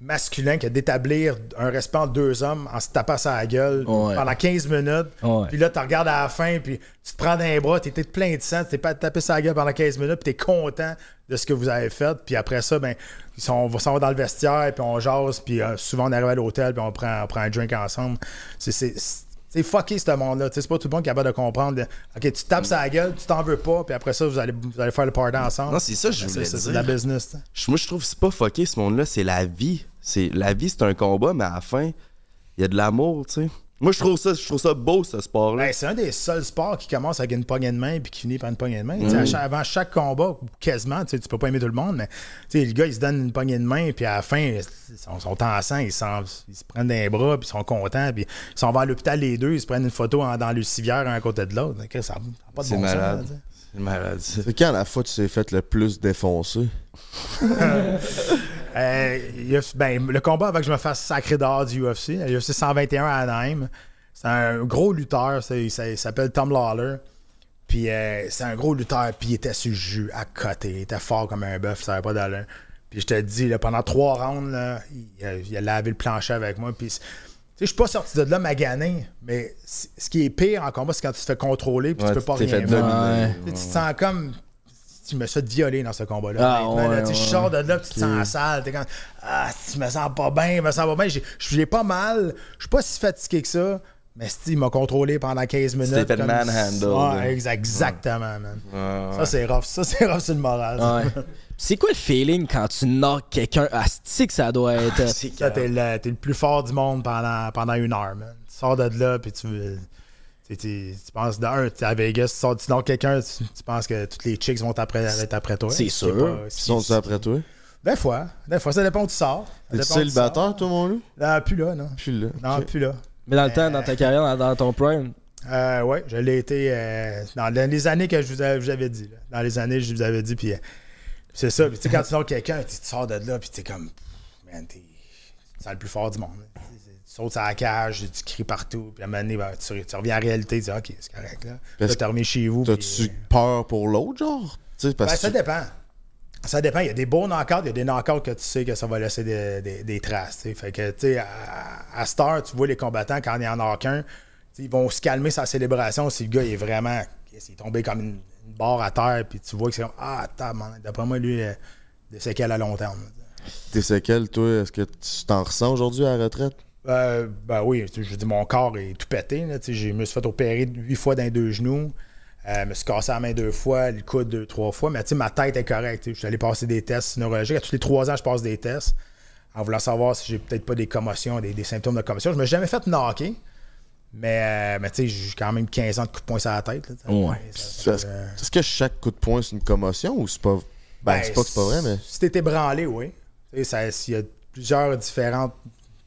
masculin que d'établir un respect entre deux hommes en se tapant sur la gueule Ouais. pendant 15 minutes. Ouais. Puis là, tu regardes à la fin, puis tu te prends dans les bras, tu étais plein de sang, tu t'es pas tapé la gueule pendant 15 minutes, puis tu es content de ce que vous avez fait. Puis après ça, ben, ils sont, on s'en va dans le vestiaire, puis on jase, puis euh, souvent on arrive à l'hôtel, puis on prend, on prend un drink ensemble. C'est- C'est c'est fucké ce monde-là. C'est pas tout le monde qui est capable de comprendre. OK, tu tapes la gueule, tu t'en veux pas, puis après ça, vous allez, vous allez faire le party ensemble. Non, c'est ça je voulais c'est- C'est dire. de la business. tu sais. Je- Moi, je trouve que c'est pas fucké, ce monde-là. C'est la vie. C'est La vie, c'est un combat, mais à la fin, il y a de l'amour, tu sais. Moi, je trouve ça, je trouve ça beau, ce sport-là. Ben, c'est un des seuls sports qui commence avec une poignée de main puis qui finit par une poignée de main. Chaque- avant chaque combat, quasiment, tu peux pas aimer tout le monde, mais le gars, il se donne une poignée de main, puis à la fin, ils sont, sont ensemble, ils, se prennent des bras, puis ils sont contents, puis ils s'en vont à l'hôpital les deux, ils se prennent une photo en- dans le civière un à côté de l'autre. Ça n'a pas de c'est bon sens, malade. c'est malade, ça. C'est quand la fois tu t'es fait le plus défoncer? Euh, il y a- ben, le combat avant que je me fasse sacrer dehors du UFC, le UFC 121 à Anaheim, c'est un gros lutteur, il s'a- il s'appelle Tom Lawler. Puis euh, c'est un gros lutteur, puis il était sur le jus, à côté, il était fort comme un bœuf, ça n'avait pas d'allure. Puis je te dis, là, pendant trois rounds, là, il, a, il a lavé le plancher avec moi. Puis, tu sais, je suis pas sorti de là magané, mais ce qui est pire en combat, c'est quand tu te fais contrôler, puis Ouais, tu peux pas rien faire. tu te sens comme. Tu me fait violer dans ce combat-là. Ah, ouais, Tu sors de là, tu te sens sale. T'es comme, ah, je me sens pas bien, je me sens pas bien. J'ai- pas mal. Je suis pas si fatigué que ça. Mais si, il m'a contrôlé pendant 15 minutes. t'es fait comme- manhandle, Ouais, exa- exactement, man. Ouais, Ça, c'est rough. Ça, c'est rough sur le moral. C'est quoi le feeling quand tu knocks quelqu'un? Asti que ça doit être. T'es le, t'es le plus fort du monde pendant, pendant une heure, man. Tu sors de là, puis tu. Tu- tu- tu penses d'un, tu es à Vegas, tu sors quelqu'un, tu, tu penses que toutes les chicks vont après, être après toi? C'est sûr. pas- Ils sont après toi? Des fois. Des fois, ça dépend où tu sors. T'es célibataire, toi, mon loup? Non, plus là, non. Puis là. Non, plus là. Mais dans le temps, dans ta carrière, dans, dans ton prime, Euh, oui, je l'ai été euh, dans, dans les années que je vous, avais, je vous avais dit. là. Dans les années, je vous avais dit. Puis euh, c'est ça. Puis tu sais, quand tu sors quelqu'un, tu tu sors de là, puis t'es comme. Man, t'es. Le plus fort du monde. là. Sautes à la cage, tu cries partout. Puis à un moment donné, ben, tu, tu reviens à la réalité. Tu dis, OK, c'est correct. Là, Est-ce là tu chez vous. T'as-tu puis- peur pour l'autre, genre? Parce Ben, que ça tu- dépend. Ça dépend. Il y a des beaux knockouts, il y a des knockouts que tu sais que ça va laisser des, des- des traces. tu sais. Fait que, tu sais, à, à Star, tu vois les combattants, quand il y en a qu'un, ils vont se calmer sa célébration si le gars il est vraiment. Il est tombé comme une, une barre à terre, puis tu vois que c'est comme Ah, d'après moi, lui, euh, des séquelles à long terme. Tes séquelles, toi, est-ce que tu t'en ressens aujourd'hui à la retraite? Euh, ben oui, je dire, mon corps est tout pété. Là, je me suis fait opérer huit fois dans les deux genoux. Euh, je me suis cassé la main deux fois, le coude deux, trois fois. Mais tu sais, ma tête est correcte. Je suis allé passer des tests neurologiques. À tous les trois ans, je passe des tests en voulant savoir si j'ai peut-être pas des commotions, des, des symptômes de commotion. Je me suis jamais fait knocker. Mais, euh, mais tu sais, j'ai quand même 15 ans de coups de poing sur la tête. Ouais. Est-ce euh, est-ce que chaque coup de poing, c'est une commotion ou c'est pas. Ben, Ben, c'est pas que c'est pas vrai, mais. Si t'es ébranlé, oui. Il y a plusieurs différents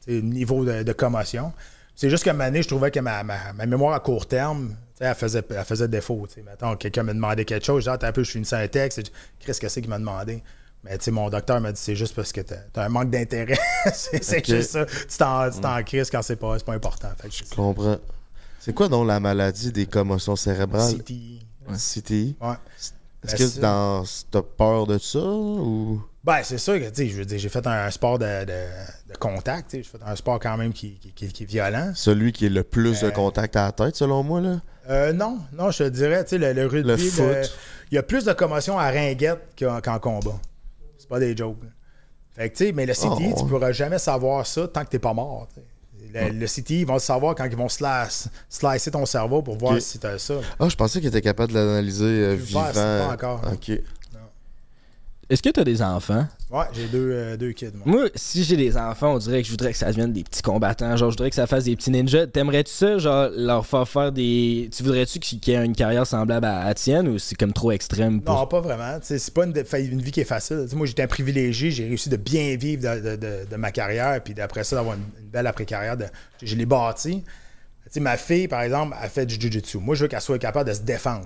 niveaux de, de commotion. C'est juste qu'à un moment donné, je trouvais que ma, ma- ma mémoire à court terme, elle faisait, elle faisait défaut. Mettons, quelqu'un me demandait quelque chose, genre, un peu, je finissais un texte, je- Qu'est-ce que c'est qu'il m'a demandé? Mais tu sais, mon docteur m'a dit c'est juste parce que t'as as un manque d'intérêt. c'est juste ça. Tu t'en t'en crises quand c'est pas, pas important. Fait que Je comprends. C'est quoi donc la maladie des commotions cérébrales? CTI. CTI? Ouais. Est-ce Ben, que dans... t'as peur de ça ou? Ben, c'est sûr que, tu sais, je veux dire, j'ai fait un sport de, de, de contact, tu sais, j'ai fait un sport quand même qui, qui- qui- qui est violent. Celui qui est le plus de Euh, contact à la tête, selon moi, là? Euh, non, non, je te dirais, tu sais, le, le rugby, Le foot. il y a plus de commotion à ringuette qu'en combat. C'est pas des jokes. là. Fait que, tu sais, mais le CTI, Oh, tu pourras jamais savoir ça tant que t'es pas mort. Le, le CTI, ils vont le savoir quand ils vont slice, slicer ton cerveau pour voir si t'as ça. Ah, je pensais qu'il était capable de l'analyser euh, Je le vivant. pas encore. Ok. Est-ce que t'as des enfants? Ouais, j'ai deux, euh, deux kids, moi. Moi, si j'ai des enfants, on dirait que je voudrais que ça devienne des petits combattants. Genre, je voudrais que ça fasse des petits ninjas. T'aimerais-tu ça, genre, leur faire faire des. Tu voudrais-tu qu'ils qu'ils aient une carrière semblable à la tienne ou c'est comme trop extrême pour. Non, pas vraiment. Tu C'est pas une, de- une vie qui est facile. Tu moi, j'étais un privilégié. J'ai réussi de bien vivre de, de- de- de ma carrière. Puis d'après ça, d'avoir une, une belle après-carrière. de- Je l'ai bâti. Tu sais, ma fille, par exemple, a fait du jiu-jitsu. Moi, je veux qu'elle soit capable de se défendre.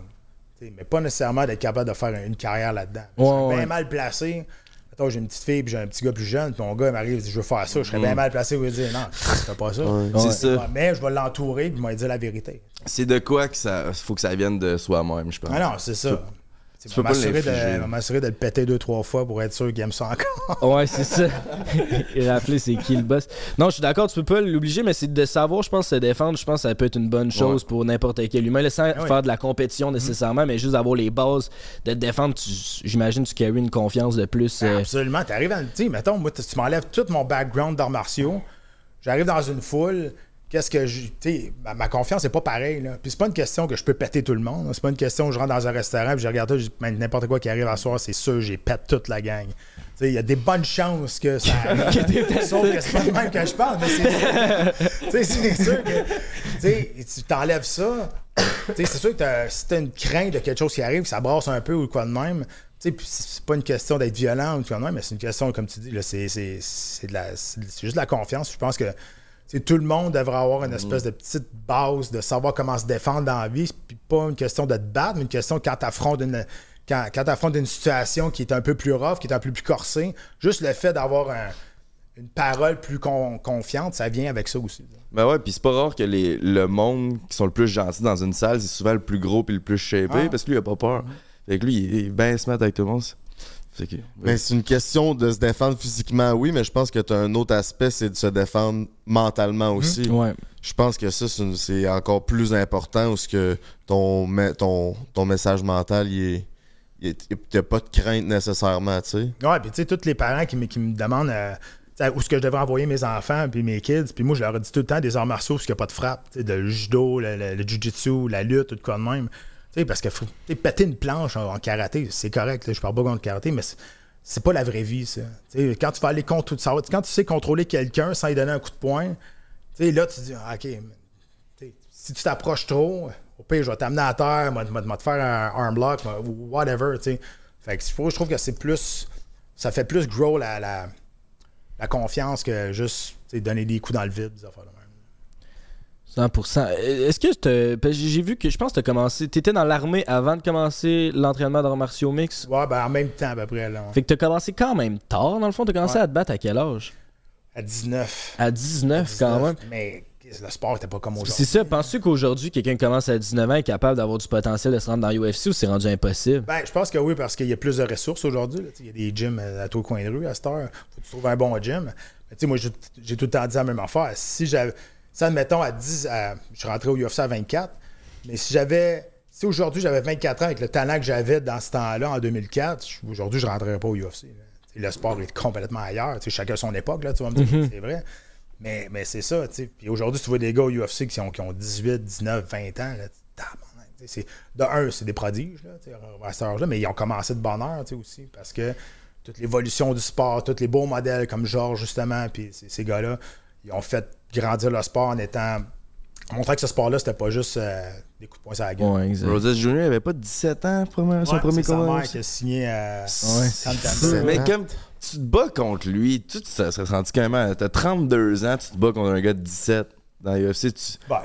Mais pas nécessairement d'être capable de faire une carrière là-dedans. Je serais ouais. bien mal placé. Attends, j'ai une petite fille puis j'ai un petit gars plus jeune. Puis mon gars il m'arrive et dit Je veux faire ça. Je serais bien mal placé pour lui dire Non, tu fais pas ça. C'est ça. Mais je vais l'entourer puis il m'a dit la vérité. C'est de quoi que ça. Faut que ça vienne de soi-même, je pense. Ah non, c'est ça. Tu m'assurer de, m'assurer de le péter deux, trois fois pour être sûr qu'il aime ça encore. Ouais, c'est ça. Et rappeler c'est qui le boss? Non, je suis d'accord, tu peux pas l'obliger, mais c'est de savoir, je pense, se défendre. Je pense que ça peut être une bonne chose pour n'importe quel humain. Là, sans oui. faire de la compétition nécessairement, mais juste avoir les bases de te défendre. J'imagine tu carry une confiance de plus. euh, Absolument. Tu arrives dans le. Tu sais, mettons, moi, tu tu m'enlèves tout mon background d'arts martiaux. J'arrive dans une foule. Qu'est-ce que je. Tu sais, ma, ma confiance n'est pas pareille. Là. Puis c'est pas une question que je peux péter tout le monde. C'est pas une question où je rentre dans un restaurant puis je regarde je dis, n'importe quoi qui arrive à soir, c'est sûr, j'ai pète toute la gang. Il y a des bonnes chances que ça arrive. Sauf que c'est pas le même que je parle, mais c'est. tu sais, c'est sûr que. Tu t'enlèves ça. C'est sûr que t'as- si t'as une crainte de quelque chose qui arrive, que ça brasse un peu ou quoi de même. C'est pas une question d'être violent ou quoi de même, mais c'est une question, comme tu dis, c'est juste de la confiance. Je pense que tout le monde devrait avoir une espèce de petite base de savoir comment se défendre dans la vie. Puis pas une question de te battre, mais une question quand tu affrontes une. Quand, une situation qui est un peu plus rough, qui est un peu plus corsée, juste le fait d'avoir un- une parole plus con- confiante, ça vient avec ça aussi. là. Ben ouais, puis c'est pas rare que les, le monde qui sont le plus gentils dans une salle, c'est souvent le plus gros puis le plus shapé Ah. parce que lui, il a pas peur. Fait que lui, il est bien smart avec tout le monde. Que, Mais c'est une question de se défendre physiquement, oui, mais je pense que tu as un autre aspect, c'est de se défendre mentalement aussi. Ouais. Je pense que ça, c'est c'est encore plus important parce que ton, ton, ton message mental, il est. T'as pas de crainte nécessairement, tu sais. Ouais, puis tu sais, tous les parents qui, me- qui me demandent euh, où est-ce que je devrais envoyer mes enfants puis mes kids, puis moi, je leur dis tout le temps des arts martiaux parce qu'il n'y a pas de frappe, tu sais, le judo, le, le, le jujitsu, la lutte, tout quoi de même. Sais, parce que faut, péter une planche en, karaté, c'est correct, je parle pas contre karaté, mais c'est- pas la vraie vie, ça. Tu sais, quand tu vas aller contre ça, quand tu sais contrôler quelqu'un sans lui donner un coup de poing, là, tu dis, ah, OK, si tu t'approches trop, au pire, je vais t'amener à terre, moi, moi, te faire un arm lock, ou whatever, tu sais. Fait que je trouve, je que c'est plus. Ça fait plus grow la, la, confiance que juste donner des coups dans le vide, des. 100%. Est-ce que j'ai vu que je pense que t'as commencé. T'étais dans l'armée avant de commencer l'entraînement d'arts martiaux mix. Ouais, ben en même temps à peu près, là. Fait que t'as commencé quand même tard, dans le fond? T'as commencé Ouais. à te battre à quel âge? À 19. À 19, quand 19, même. Mais le sport était pas comme aujourd'hui. C'est ça, penses-tu qu'aujourd'hui, quelqu'un qui commence à 19 ans est capable d'avoir du potentiel de se rendre dans l'UFC ou c'est rendu impossible? Ben, je pense que oui, parce qu'il y a plus de ressources aujourd'hui. Tu Il y a des gyms euh, à tout coin de rue à cette heure. Faut que tu trouves un bon gym. Mais tu sais, moi, j'ai j'ai tout le temps dit la même affaire. Si j'avais. Si, admettons, à 10. à- je suis rentré au UFC à 24. Mais si j'avais. Si aujourd'hui j'avais 24 ans avec le talent que j'avais dans ce temps-là, en 2004, je- aujourd'hui, je ne rentrerais pas au UFC. Le sport est complètement ailleurs. Chacun son époque, là, tu vas me dire, c'est vrai. Mais, mais c'est ça. Puis aujourd'hui, tu vois des gars au UFC qui ont, qui ont 18, 19, 20 ans, là, de un, c'est des prodiges, là, à cette âge-là, mais ils ont commencé de bonne heure, aussi, parce que toute l'évolution du sport, tous les beaux modèles comme Georges, justement, puis ces, ces gars-là, ils ont fait grandir le sport en étant. en montrant que ce sport-là, c'était pas juste euh, des coups de poing sur la gueule. Ouais, exact. Roses Jr. avait pas 17 ans, premier- son Ouais, premier c'est sa combat. mère qui a signé à Ouais. Mais comme tu te bats contre lui, tu te serais senti quand même. T'as 32 ans, tu te bats contre un gars de 17 dans l'UFC. Tu... Ben,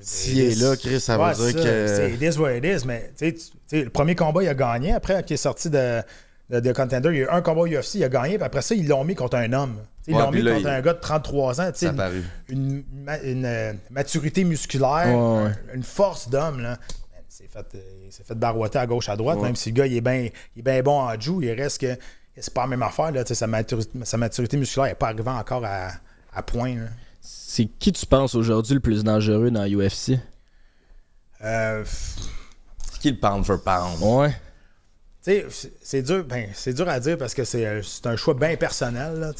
S'il est là, Chris, ça veut dire c'est que. C'est it is what it is, mais tu sais, tu- tu sais, le premier combat, il a gagné. Après, qu'il est sorti de, de, de Contender, il y a eu un combat UFC, il a gagné. Puis après ça, ils l'ont mis contre un homme. Ils Ouais, l'ont mis là, contre il- un gars de 33 ans. tu sais, Ça a Une, paru. une, euh, maturité musculaire, Ouais, ouais. un- une force d'homme. là. S'est fait, euh, il s'est fait barouetter à gauche, à droite. Même si le gars il est bien il est bien bon en jiu, il reste que c'est pas la même affaire. Là, tu sais, sa, maturité, sa maturité musculaire n'est pas arrivée encore à, à point. là. C'est qui tu penses aujourd'hui le plus dangereux dans l'UFC? Euh, C'est qui le pound for pound? Ouais. C'est- dur, ben, c'est dur à dire parce que c'est euh, un choix bien personnel.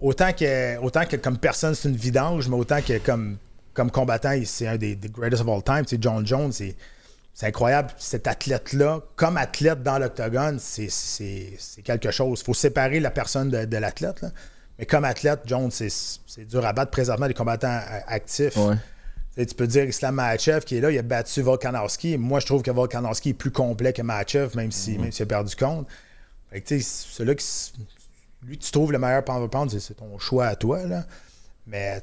autant, que, autant que comme personne, c'est une vidange, mais autant que comme, comme combattant, c'est un des, greatest of all time. Tu sais, John Jones, c'est incroyable. Cet athlète-là, comme athlète dans l'octogone, c'est- quelque chose. Il faut séparer la personne de, l'athlète. Mais comme athlète, Jones, c'est dur à battre présentement des combattants euh, actifs. Tu peux dire Islam Makhachev qui est là, il a battu Volkanovski. Moi, je trouve que Volkanovski est plus complet que Makhachev, même si- même s'il a perdu compte. Fait que, celui qui lui, tu trouves le meilleur for pound, c'est- ton choix à toi. Là. Mais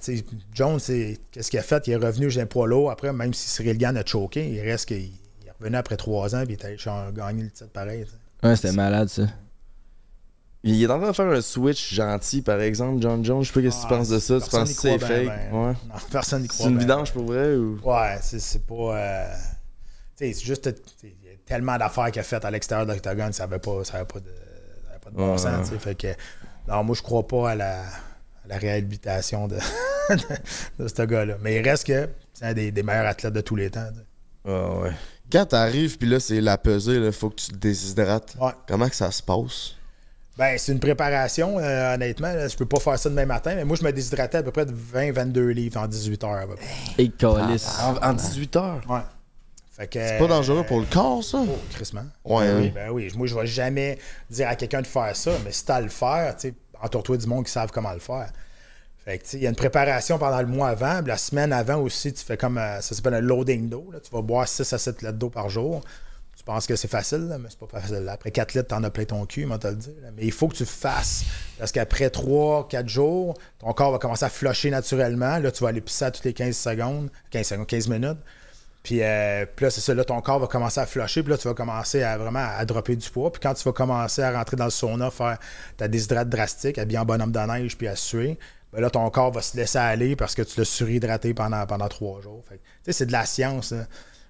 Jones, qu'est-ce qu'il a fait? Il est revenu chez un poids lourd. Après, même si Cyril Gann a choqué, il reste qu'il il est revenu après trois ans et il ch- gagner le titre pareil. Ouais, c'était malade ça. Il est en train de faire un switch gentil, par exemple, John Jones. Je sais pas ce que tu penses de ça. Tu penses que c'est fake? ben, ben. Ouais. Non, personne n'y croit. C'est une ben. vidange pour vrai ou? Ouais, c'est c'est pas. euh, tu sais, c'est juste. Il y a tellement d'affaires qu'il a faites à l'extérieur de l'octogone, ça n'avait pas, ça avait pas de, ça avait pas de bon Ouais, sens. ouais. Fait que. Non, moi, je crois pas à la, à la réhabilitation de, de, ce gars-là. Mais il reste que c'est un des, des meilleurs athlètes de tous les temps. Ah ouais. Quand t'arrives, puis là, c'est la pesée, là, faut que tu te déshydrates. Ouais. Comment que ça se passe? Ben, c'est une préparation, euh, honnêtement. là. Je peux pas faire ça demain matin, mais moi, je me déshydratais à peu près de 20-22 livres en 18 heures. à peu près. Et calice. En, en 18 heures? Ouais. Fait que, C'est pas dangereux pour le corps, ça? Oh, crissement. Ouais, Ben hein. oui, ben oui. Moi, je vais jamais dire à quelqu'un de faire ça, mais si t'as à le faire, tu sais, entoure-toi du monde qui savent comment le faire. Fait que, il y a une préparation pendant le mois avant, puis la semaine avant aussi, tu fais comme, euh, ça s'appelle un loading d'eau. là. Tu vas boire 6 à 7 litres d'eau par jour. Tu penses que c'est facile, là, mais c'est pas facile. Après 4 litres, t'en as plein ton cul, moi, te le dire. Mais il faut que tu fasses. Parce qu'après 3, 4 jours, ton corps va commencer à flusher naturellement. Là, tu vas aller pisser à toutes les 15 secondes, 15 secondes, 15 minutes. Puis, euh, puis là, c'est ça, là, ton corps va commencer à flusher, puis là, tu vas commencer à vraiment à dropper du poids. Puis quand tu vas commencer à rentrer dans le sauna, faire ta déshydrate drastique, bien en bonhomme de neige, puis à suer, ben là, ton corps va se laisser aller parce que tu l'as surhydraté pendant, pendant trois jours. Tu sais, c'est de la science, là.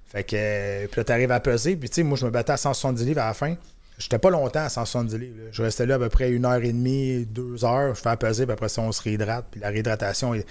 Fait que, euh, puis là, tu arrives à peser, puis tu sais, moi, je me battais à 170 livres à la fin. J'étais pas longtemps à 170 livres. là. Je restais là à peu près une heure et demie, deux heures. Je fais à peser, puis après ça, on se réhydrate. Puis la réhydratation est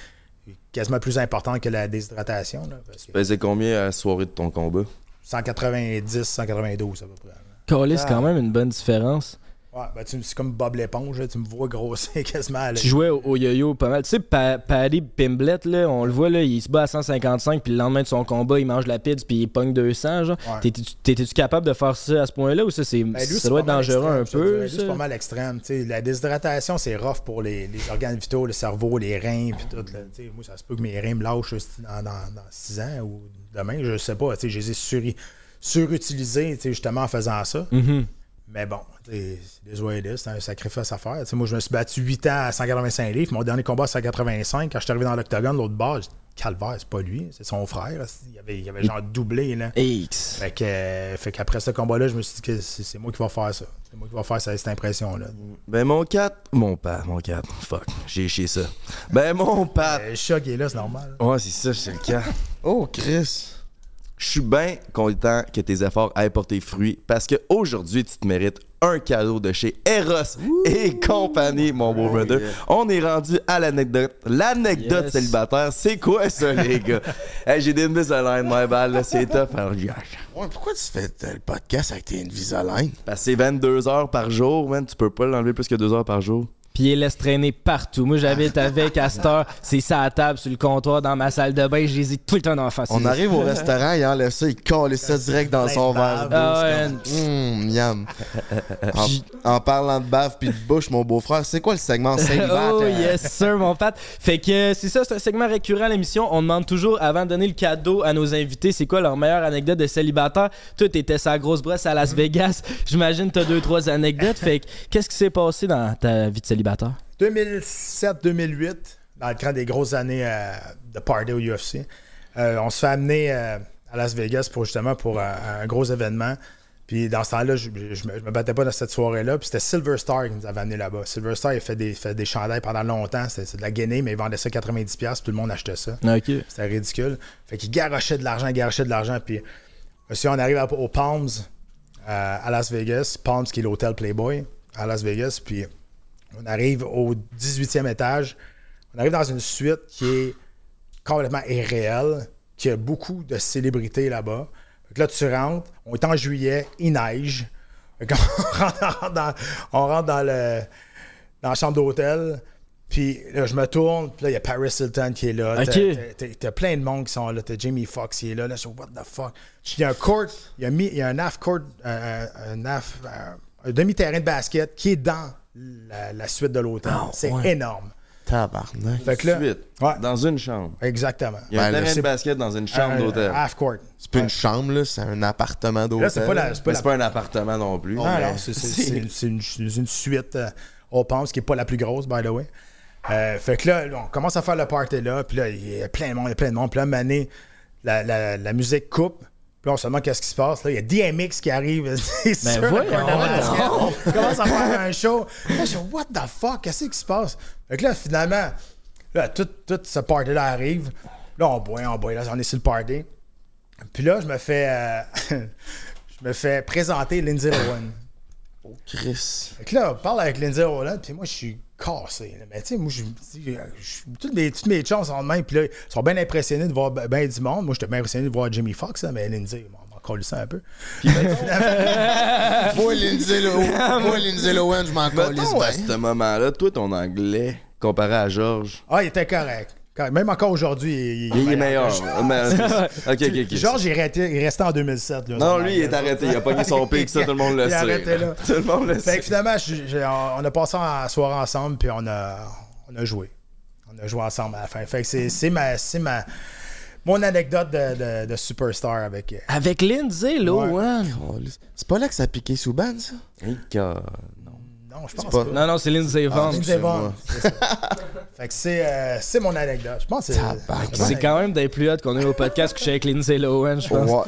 quasiment plus importante que la déshydratation. Là, parce que Tu pesais combien à la soirée de ton combat? 190, 192 à peu près. là. Calice, quand même une bonne différence. Ouais, ben, c'est comme Bob l'éponge, là, tu me vois grossir quasiment à l'œil. Tu jouais au, au yo-yo pas mal. Tu sais, Pa- Paddy Pimblett, là, on le voit, là, il se bat à 155, puis le lendemain de son combat, il mange la pizza, puis il pogne 200. Genre. Ouais. T'étais-tu capable de faire ça à ce point-là, ou ça, c'est, Ben, ça doit être dangereux un extrême, peu? C'est pas mal extrême. tu sais. La déshydratation, c'est rough pour les, les organes vitaux, le cerveau, les reins, puis tout. là. Moi, ça se peut que mes reins me lâchent dans, dans, dans 6 ans ou demain, je sais pas. tu sais, Je les ai suri- surutilisés tu sais, justement en faisant ça. Mhm. Mais bon, sais, c'est des OED, c'est un sacrifice à faire. Moi, je me suis battu 8 ans à 185 livres. Mon dernier combat à 185, quand je suis arrivé dans l'octogone, l'autre bord, dit, calvaire, c'est pas lui, c'est son frère. Il avait, il avait genre doublé. Là. X. Fait que, euh, fait qu'après ce combat-là, je me suis dit que c'est, c'est moi qui va faire ça. C'est moi qui va faire ça, cette impression-là. Ben, mon 4. Mon père, mon 4. Fuck, j'ai chié ça. Ben, mon père. Le chat qui est là, c'est normal. Ouais, c'est ça, c'est le cas. Oh, Chris. Je suis bien content que tes efforts aient porté fruit parce qu'aujourd'hui, tu te mérites un cadeau de chez Eros et compagnie, mon beau brother. On est rendu à l'anecdote. L'anecdote Yes. célibataire, c'est quoi ça, les gars? hey, j'ai des Invisalign, my bad, c'est tough. Alors, gars, Ouais, pourquoi tu fais euh, le podcast avec tes Invisalign? Parce que c'est 22 heures par jour, man. Tu peux pas l'enlever plus que 2 heures par jour. Puis il laisse traîner partout. Moi, j'habite avec Astor. C'est ça à table sur le comptoir dans ma salle de bain. Ai tout le temps en face. On arrive au restaurant, il enlève ça, il colle ça direct dans son verre. Ah. Hum, miam. En, en parlant de bave puis de bouche, mon beau-frère, c'est quoi le segment célibataire? Oh yes sir mon Pat. Fait que euh, c'est ça, c'est un segment récurrent à l'émission. On demande toujours avant de donner le cadeau à nos invités, c'est quoi leur meilleure anecdote de célibataire? Toi t'étais sa grosse brosse à Las Vegas. J'imagine t'as deux trois anecdotes. Fait que qu'est-ce qui s'est passé dans ta vie de célibataire? 2007-2008, dans le camp des grosses années euh, de party au UFC, euh, on se fait amener euh, à Las Vegas pour justement pour un, un gros événement. Puis dans ce temps-là, je, je, me, je me battais pas dans cette soirée-là. Puis c'était Silver Star qui nous avait amené là-bas. Silver Star, il fait des, fait des chandails pendant longtemps. C'est c'est de la guinée, mais il vendait ça 90$, puis tout le monde achetait ça. Ok. C'était ridicule. Fait qu'il garochait de l'argent, garochait de l'argent. Puis, monsieur, on arrive à- au Palms euh, à Las Vegas. Palms, qui est l'hôtel Playboy à Las Vegas. Puis, on arrive au 18e étage. On arrive dans une suite qui est complètement irréelle, qui a beaucoup de célébrités là-bas. Là, tu rentres. On est en juillet, il neige. On rentre dans, on rentre dans le, dans la chambre d'hôtel. Puis là, je me tourne, puis là, il y a Paris Hilton qui est là. T'as- plein de monde qui sont là. T'as Jamie Foxx qui est là. Là, je suis what the fuck? Il y a un court, il y a, mis, il y a un half court, un- un demi-terrain de basket qui est dans la, la suite de l'hôtel. C'est ouais. énorme. Tabarnak. Fait que là, Suite. ouais, Dans une chambre. exactement. Il y a Ben, terrain c'est- de basket dans une chambre Un- d'hôtel. Half court. C'est pas une chambre, là, c'est un appartement d'hôtel. Là, c'est pas la, c'est pas Mais la c'est pas un appartement non plus. Non, non, c'est- c'est c'est- c'est une, c'est une suite euh, au Palms qui n'est pas la plus grosse, by the way. Euh, fait que là, on commence à faire le party là, puis là, il y a plein de monde, il y a plein de monde. Puis là, à un moment donné, la, la, la musique coupe. Là, on se demande qu'est-ce qui se passe. Là, il y a DMX qui arrive. c'est sûr, Ben voyons. Il commence à faire un show. Là, je suis what the fuck, qu'est-ce qui se passe? Fait que là, finalement, là, tout, tout ce party-là arrive. Là, on boit, on boit. Là, on est sur le party. Puis là, je me fais, euh, je me fais présenter Lindsay Lohan. Chris. Fait que là, on parle avec Lindsay Roland, puis moi, je suis cassé. là. Mais tu sais, moi, je, je- toutes, mes, toutes mes chances de même, puis là, ils sont bien impressionnés de voir bien du monde. Moi, j'étais bien impressionné de voir Jimmy Foxx, là, mais Lindsay, on m'en colle ça un peu. Puis ben, Moi, Lindsay Lohan, moi, Lindsay Lohan, je m'en Mettons, à ce moment-là, toi, ton anglais, comparé à Georges, ah, il était correct. Même encore aujourd'hui, il, il est meilleur. Ok, ok, ok. Georges, il, il restait en 2007. Là, Non, lui, il est arrêté. Il a pogné son pic, ça, tout le monde le Il sait. arrêté là. Tout le monde le Fait sait. que finalement, on a passé la soirée ensemble, puis on a, on a joué. On a joué ensemble à la fin. Fait que c'est c'est ma, c'est ma, mon anecdote de, de, de superstar avec. euh, Avec Lindsay Lohan. Calisse. C'est pas là que ça a piqué sous ban, ça? Hey, God. Non, je pense pas- pas. Non, non, c'est Lindsay Vonn. Lindsay Vonn, c'est ça. Fait que c'est euh, c'est mon anecdote. Je pense que c'est. C'est quand même des plus hot qu'on a eu au podcast couché avec Lindsay Lohan, je pense.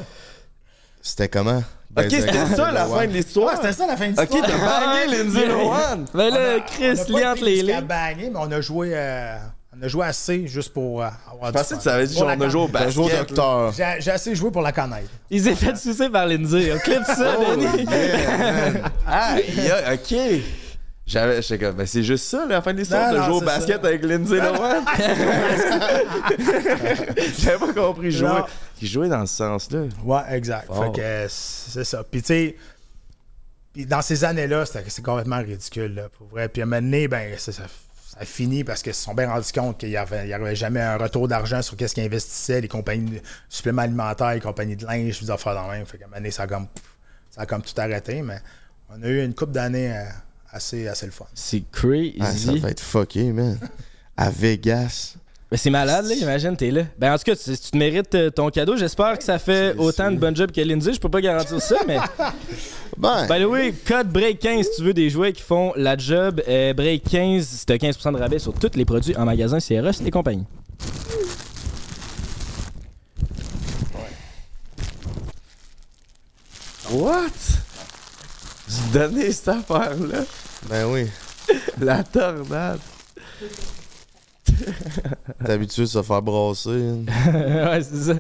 C'était comment? Ok, Baiser avec c'était ça la fin de l'histoire. Ouais, c'était ça la fin de Ok, l'histoire. t'as bagué Lindsay Lohan. Ben là, On a Chris, été entre les lignes. bagner, mais on a joué, euh, on a joué assez juste pour euh, avoir Je du pensais que tu avais dit genre on a joué au connaître. Un jour basket. docteur. J'ai assez joué pour la connaître. Il s'est fait sucer par Lindsay. On clip ça, Oh, Denis. Ah, yeah, ok. J'avais, j'étais comme, ben c'est juste ça, la fin de l'histoire, de jouer au basket ça. avec Lindsay Lohan. J'avais pas compris jouer. Il jouait dans ce sens-là. Ouais, exact. Fait que c'est ça. Puis tu sais, dans ces années-là, c'était- c'est complètement ridicule, là, pour vrai. Puis à un moment donné, ben, ça, ça, ça a fini parce qu'ils se sont bien rendus compte qu'il n'y avait, avait jamais un retour d'argent sur qu'est-ce qu'ils investissaient, les compagnies de suppléments alimentaires, les compagnies de linge, des affaires dans le même. Fait qu'à un moment donné, ça a comme, ça a comme tout arrêté, mais on a eu une couple d'années euh, assez, assez le fun. C'est crazy. Ah, ça va être fucké, man. À Vegas. Mais c'est malade, là, imagine, t'es là. Ben, en tout cas, tu, tu te mérites euh, ton cadeau. J'espère que ça fait autant de bon job que Lindsay. Je peux pas garantir ça, mais. ben. By the way, code BREAK15 si tu veux des jouets qui font la job. Euh, BREAK15, c'est 15% de rabais sur tous les produits en magasin CRS et compagnie. What? J'ai donné cette affaire-là. Ben oui. La tornade. T'es habitué de se faire brasser. hein. ouais, c'est ça.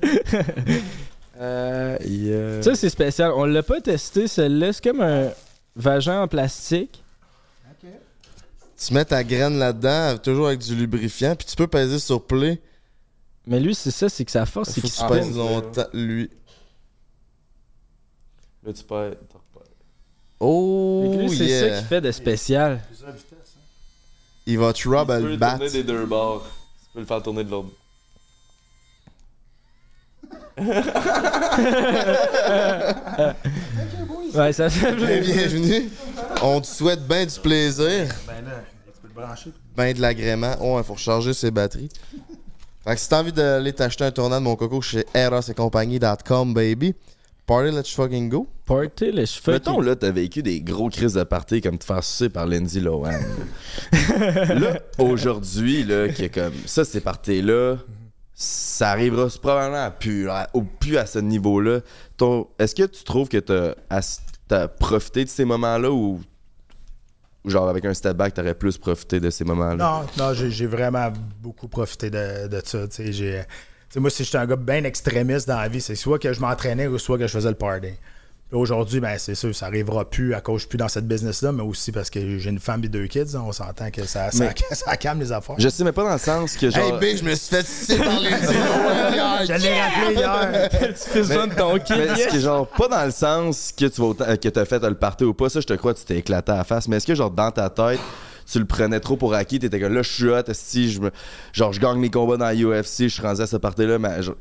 Euh, yeah. Ça, c'est spécial. On l'a pas testé, celle-là. C'est comme un vagin en plastique. Tu mets ta graine là-dedans, toujours avec du lubrifiant, puis tu peux peser sur play. Mais lui, c'est ça, c'est que sa force, c'est Faut qu'il que se tu pèse. pèses longtemps, lui. Là, tu repères. Oh, c'est ça yeah. qui fait de spécial. Il va te rub à Tu peux le le battre. tourner des deux bords. Tu peux le faire tourner de l'autre. Ouais, ça fait bienvenue. On te souhaite bien du plaisir, Ben là, tu peux le brancher. ben de l'agrément. Oh, il faut recharger ses batteries. Fait que si t'as envie d'aller t'acheter un tournant de mon coco chez erosetcompagnie.com, baby, party let's fucking go. Party les cheveux. Mettons, là, t'as vécu des gros crises de party comme te faire sucer par Lindsay Lohan. là, aujourd'hui, là, qui est comme ça, ces parties-là, ça arrivera probablement à plus, à- au plus à ce niveau-là. Ton- Est-ce que tu trouves que t'as as- t'as profité de ces moments-là ou, ou genre avec un step back, t'aurais plus profité de ces moments-là? Non, non, j'ai j'ai vraiment beaucoup profité de, de ça. tu sais, j'ai- sais, moi, si j'étais un gars bien extrémiste dans la vie, c'est soit que je m'entraînais ou soit que je faisais le party. Aujourd'hui, ben, c'est sûr, ça arrivera plus à cause que je suis plus dans cette business-là, mais aussi parce que j'ai une femme et deux kids. hein, on s'entend que ça, ça, calme les affaires. Je sais, mais pas dans le sens que genre. Hey, B, je me suis fait sucer par les hier. Je l'ai rappelé hier. Tu fais ça de ton kid. Mais est-ce que genre pas dans le sens que tu vas que t'as fait le party ou pas, ça je te crois tu t'es éclaté à la face, mais est-ce que genre dans ta tête tu le prenais trop pour acquis, t'étais comme là je suis hot, si je me genre je gagne mes combats dans la UFC, je suis rendu à ce party là, mais je,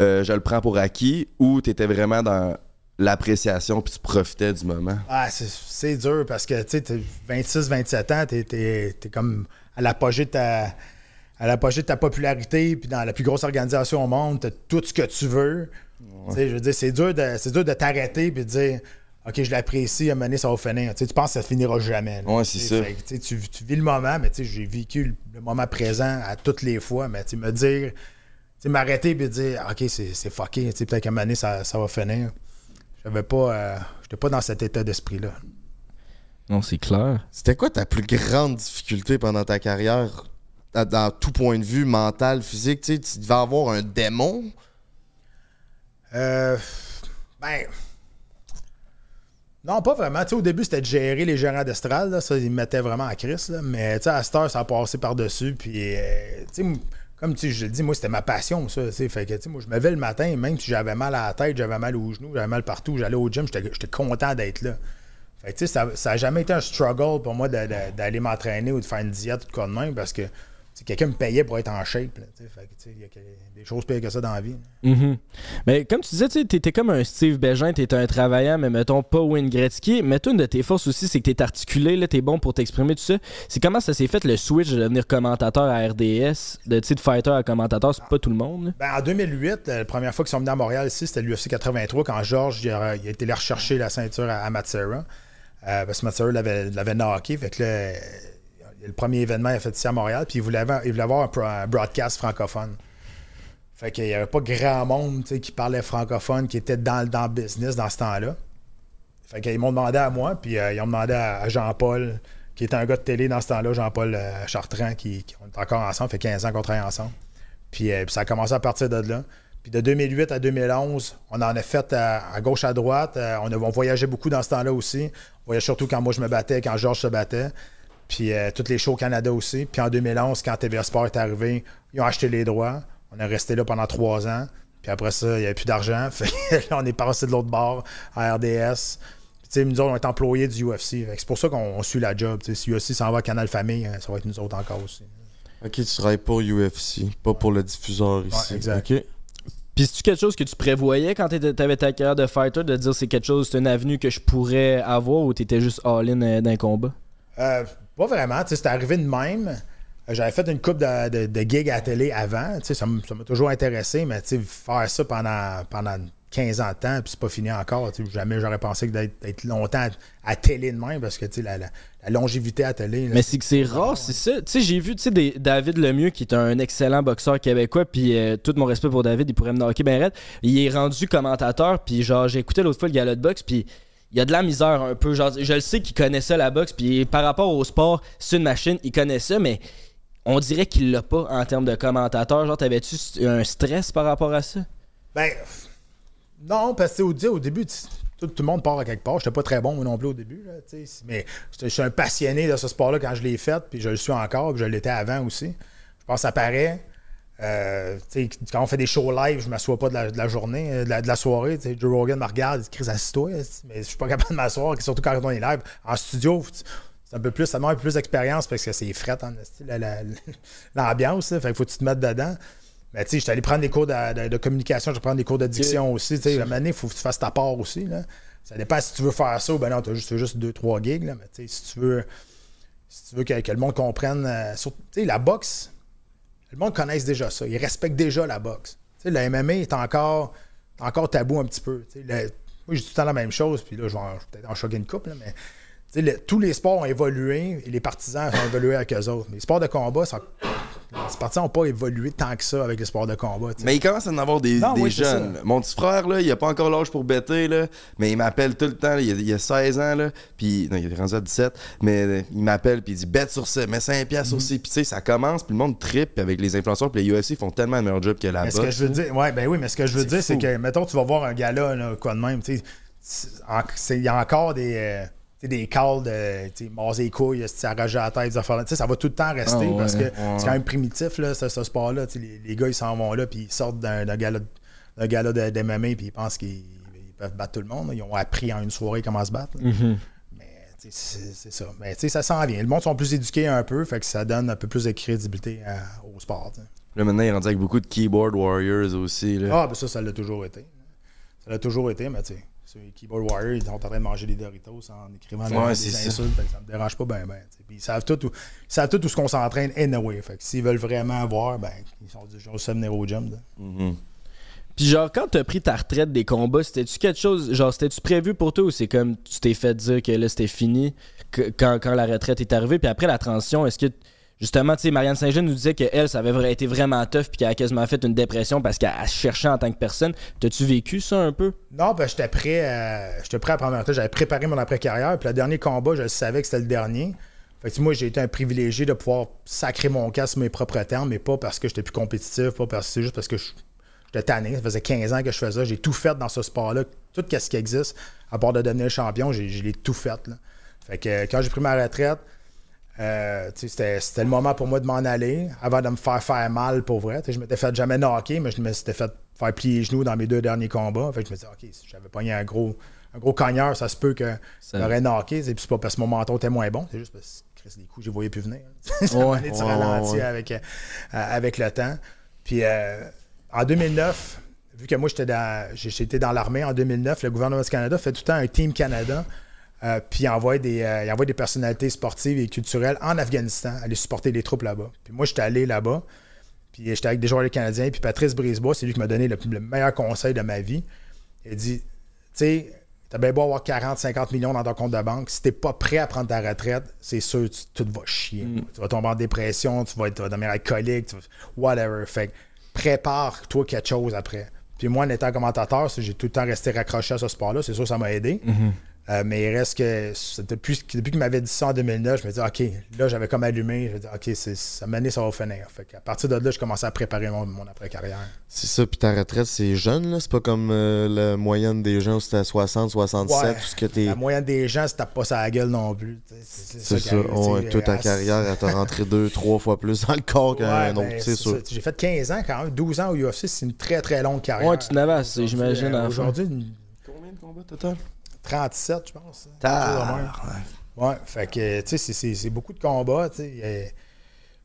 euh, je le prends pour acquis ou t'étais vraiment dans l'appréciation puis tu profitais du moment? Ah, c'est- dur parce que tu sais, t'es 26, 27 ans, t'es es, comme à l'apogée de ta à l'apogée de ta popularité, puis dans la plus grosse organisation au monde, t'as tout ce que tu veux. Je veux dire, c'est dur de, dur de t'arrêter puis de dire OK, je l'apprécie, à un moment donné, ça va finir. Tu sais, tu penses que ça finira jamais. là. Ouais, c'est ça. fait tu sais, tu, tu vis le moment, mais tu sais, j'ai vécu le, le moment présent à toutes les fois. Mais tu sais, me dire, tu sais, m'arrêter et dire OK, c'est c'est fucké, tu sais, peut-être qu'à un moment donné, ça, ça va finir. J'avais pas. euh, J'étais pas dans cet état d'esprit-là. Non, c'est clair. C'était quoi ta plus grande difficulté pendant ta carrière, à- dans tout point de vue, mental, physique? Tu sais, tu devais avoir un démon? Euh, ben. Non, pas vraiment. Au début, c'était de gérer les gérants d'estrade. Ça, ils me mettaient vraiment à crise. Mais à cette heure, ça a passé par-dessus. Puis, euh, comme je le dis, moi, c'était ma passion, ça. Fait que, moi, je me levais le matin, même si j'avais mal à la tête, j'avais mal aux genoux, j'avais mal partout, j'allais au gym, j'étais content d'être là. Fait que, ça, ça a jamais été un struggle pour moi d'aller m'entraîner ou de faire une diète de quoi de même parce que quelqu'un me payait pour être en shape. tu tu il y a des choses pires que ça dans la vie. Mhm. Mais comme tu disais, tu sais, t'étais comme un Steve Bégin, t'étais un travaillant, mais mettons pas Wayne Gretzky. Mais toi, une de tes forces aussi, c'est que t'es articulé, là, t'es bon pour t'exprimer, tout ça. C'est comment ça s'est fait le switch de devenir commentateur à RDS, de, tu fighter à commentateur, c'est pas tout le monde. Ben, en 2008, euh, la première fois qu'ils sont venus à Montréal ici, c'était l'UFC 83 quand Georges il a, été là rechercher la ceinture à, à Matsera. Euh, parce que Matsera l'avait, knocké. Fait que là, le premier événement, il a fait ici à Montréal. Puis il voulait avoir, un, broadcast francophone. Fait qu'il n'y avait pas grand monde qui parlait francophone, qui était dans, dans le business dans ce temps-là. Fait qu'ils m'ont demandé à moi, puis euh, ils ont demandé à, Jean-Paul, qui était un gars de télé dans ce temps-là, Jean-Paul euh, Chartrand, qui, on est encore ensemble, fait 15 ans qu'on travaille ensemble. Puis, euh, puis ça a commencé à partir de là. Puis de 2008 à 2011, on en a fait à, à gauche, à droite. Euh, on, a, voyageait beaucoup dans ce temps-là aussi. On voyageait surtout quand moi je me battais, quand Georges se battait. Puis euh, toutes les shows au Canada aussi. Puis en 2011, quand TVA Sport est arrivé, ils ont acheté les droits. On est resté là pendant trois ans. Puis après ça, il n'y avait plus d'argent. Fait que là, on est passé de l'autre bord à RDS. Puis, tu sais, nous autres, on est employés du UFC. Fait que C'est pour ça qu'on on suit la job. Tu sais, si UFC s'en va à Canal Famille, euh, ça va être nous autres encore aussi. Ok, tu travailles pour UFC, pas pour le diffuseur ici. Ouais, exact. Ok. Puis c'est-tu quelque chose que tu prévoyais quand t'étais- t'avais ta carrière de fighter, de dire c'est quelque chose, c'est une avenue que je pourrais avoir ou t'étais juste all-in euh, d'un combat? Euh, pas vraiment. C'était arrivé de même. Euh, J'avais fait une coupe de, de, de gigs à la télé avant. tu sais, Ça m'a toujours intéressé, mais faire ça pendant, pendant 15 ans de temps, puis c'est pas fini encore. Jamais j'aurais pensé que d'être longtemps à, télé de même, parce que tu sais, la, la- la longévité à télé. là, Mais c'est que c'est rare, c'est ça. Tu sais, j'ai vu, tu sais, des- David Lemieux, qui est un excellent boxeur québécois, puis euh, tout mon respect pour David, il pourrait me knocker ben. Il est rendu commentateur, puis genre, j'ai écouté l'autre fois le gala de boxe, puis il y a de la misère un peu. Je le sais qu'il connaît ça, la boxe, puis par rapport au sport, c'est une machine, il connaît ça, mais on dirait qu'il l'a pas en termes de commentateur. Genre, t'avais-tu un stress par rapport à ça? Ben, non, parce que au, au début, tout, le monde part à quelque part. J'étais pas très bon moi non plus au début. là, mais je suis un passionné de ce sport-là quand je l'ai fait, puis je le suis encore, puis je l'étais avant aussi. Je pense que ça paraît. Euh, quand on fait des shows live, je m'assois pas de la, de la journée, euh, de la, de la soirée. Joe Rogan me regarde, il dit Chris, assis-toi. Mais je suis pas capable de m'asseoir, surtout quand on est live. En studio, tu- c'est un peu plus, ça demande un peu plus d'expérience parce que c'est fret en la- la- l'ambiance. là. Fait qu'il faut que tu te mettes dedans. Mais tu sais, j'étais allé prendre des cours de, communication, je vais prendre des cours de diction aussi. Tu sais, à un il faut que tu fasses ta part aussi. Là. Ça dépend si tu veux faire ça ou ben non, tu as juste, juste deux, trois gigs. Là. Mais tu sais, si tu veux, si tu veux que, que le monde comprenne. euh, sur- la boxe, le monde connaisse déjà ça. Ils respectent déjà la boxe. Tu sais, le MMA est encore, encore tabou un petit peu. Moi, j'ai tout le temps la même chose, puis là, je vais peut-être en choquer une couple, là, mais tous les sports ont évolué et les partisans ont évolué avec eux autres. Mais les sports de combat, ça, les partisans n'ont pas évolué tant que ça avec les sports de combat. Mais il commence à en avoir des, Non, des oui, c'est jeunes. Mon petit frère, là, il a pas encore l'âge pour bêter, là, mais il m'appelle tout le temps. là, il, a, il a 16 ans, là, puis non, il est rendu à 17, mais euh, il m'appelle, puis il dit bête sur ça, mets 5 piastres Mhm. aussi. Puis tu sais, ça commence, puis le monde trippe, puis avec les influenceurs, puis les UFC font tellement un meilleur job que la Mais ce que je veux dire, ouais, ben oui, mais ce que je veux dire, c'est que, mettons, tu vas voir un gars-là, là, quoi de même, tu sais, il y a encore des, euh, des calls de, maser les couilles, s'arrager la tête, des affaires ça va tout le temps rester Ah ouais, parce que ouais. c'est quand même primitif, là, ce, ce sport-là, les, les gars, ils s'en vont là, puis ils sortent d'un gala, d'un gala de, de MMA, puis ils pensent qu'ils ils peuvent battre tout le monde, là. ils ont appris en une soirée comment se battre, là. Mais, c'est ça. Mais, ça s'en vient. Le monde sont plus éduqués un peu, fait que ça donne un peu plus de crédibilité à- au sport. Là, maintenant, il est rendu avec beaucoup de keyboard warriors aussi. Là. Ah, ben ça, ça l'a toujours été. Ça l'a toujours été, mais tu sais, sur les Keyboard Warriors, ils sont en train de manger des Doritos en écrivant Ouais, des c'est ça. insultes, fait que ça me dérange pas bien, ben. Puis ils savent tout où, ils savent tout où ce qu'on s'entraîne anyway. Fait que s'ils veulent vraiment voir, ben, ils sont du jour venir au gym. là. Mhm. Puis genre, quand t'as pris ta retraite des combats, c'était-tu quelque chose, genre, c'était-tu prévu pour toi ou c'est comme tu t'es fait dire que là, c'était fini que- quand, quand la retraite est arrivée? Puis après la transition, est-ce que, justement, tu Marianne Saint-Jean nous disait qu'elle, ça avait été vraiment tough puis qu'elle a quasiment fait une dépression parce qu'elle elle se cherchait en tant que personne. T'as-tu vécu ça un peu? Non, ben, j'étais prêt, à, prêt à prendre ma retraite. J'avais préparé mon après-carrière. Puis le dernier combat, je savais que c'était le dernier. Fait que moi, j'ai été un privilégié de pouvoir sacrer mon cas sur mes propres termes, mais pas parce que j'étais plus compétitif, pas parce c'est juste parce que je- j'étais tanné. Ça faisait 15 ans que je faisais ça. J'ai tout fait dans ce sport-là. Tout ce qui existe, à part de devenir champion, j'ai, tout fait. là. Fait que euh, quand j'ai pris ma retraite, euh, c'était, le moment pour moi de m'en aller avant de me faire faire mal pour vrai. Tu sais, je m'étais fait jamais knocker, mais je me s'étais fait faire plier les genoux dans mes deux derniers combats. Fait que je me disais, OK, si j'avais pogné un gros, un gros cogneur, ça se peut que Ça- j'aurais knocké. c'est pas parce que mon menton était moins bon, c'est juste parce que Chris, les coups, je les voyais plus venir. ça Ouais, ouais, ralenti ouais. avec, euh, avec le temps. Puis euh, en 2009, vu que moi, j'étais dans, j'ai- j'étais dans l'armée en 2009, le gouvernement du Canada fait tout le temps un Team Canada. Euh, puis il envoie, des, euh, il envoie des personnalités sportives et culturelles en Afghanistan aller supporter les troupes là-bas. Puis moi, j'étais allé là-bas. Puis j'étais avec des joueurs canadiens. Puis Patrice Brisebois, c'est lui qui m'a donné le, le meilleur conseil de ma vie. Il a dit Tu sais, t'as bien beau avoir 40, 50 millions dans ton compte de banque. Si t'es pas prêt à prendre ta retraite, c'est sûr, tu- tout va chier. Tu vas tomber en dépression, tu vas, être, tu vas devenir alcoolique, tu vas- whatever. Fait que prépare-toi quelque chose après. Puis moi, en étant commentateur, j'ai tout le temps resté raccroché à ce sport-là. C'est sûr, ça m'a aidé. Euh, mais il reste que c'est depuis, depuis qu'il m'avait dit ça en 2009, je me dis OK, là j'avais comme allumé, je me dis OK, c'est, ça m'a donné, ça va finir. Fait qu'à partir de là, je commençais à préparer mon, mon après-carrière. C'est ça, puis ta retraite, c'est jeune, là? C'est pas comme euh, la moyenne des gens où c'était à 60, 67, Ouais. tout ce que t'es. La moyenne des gens tapent pas sa gueule non plus. C'est, C'est ça. toute ta à- carrière, elle t'a rentré deux, trois fois plus dans le corps qu'un Ouais, autre, ben, c'est c'est sûr. ça. J'ai fait 15 ans quand même, 12 ans au UFC, c'est une très très longue carrière. Ouais, tu n'avais Aujourd'hui, j'imagine, euh, à. Aujourd'hui, une Combien de combats total? 37, je pense. Tar- Ouais, fait que, tu sais, c'est- beaucoup de combats, tu sais. Euh,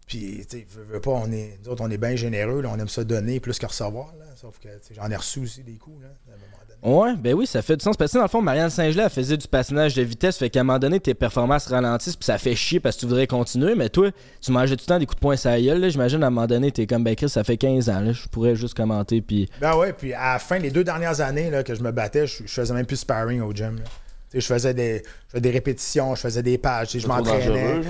Puis, tu sais, pas, on est, nous autres, on est bien généreux, là, on aime ça donner plus que recevoir. Là. Sauf que j'en ai reçu aussi des coups. Là, à un moment. Ouais, ben oui, ça fait du sens. Parce que dans le fond, Marianne Saint-Gelais, faisait du patinage de vitesse, fait qu'à un moment donné, tes performances ralentissent, puis ça fait chier parce que tu voudrais continuer. Mais toi, tu mangeais tout le temps des coups de poing la gueule. J'imagine à un moment donné, t'es comme, ben Chris, ça fait 15 ans, là, je pourrais juste commenter, puis. Ben ouais, puis à la fin, les deux dernières années là, que je me battais, je, je faisais même plus sparring au gym. là. Je faisais, des, je faisais des répétitions, je faisais des pages, je m'entraînais.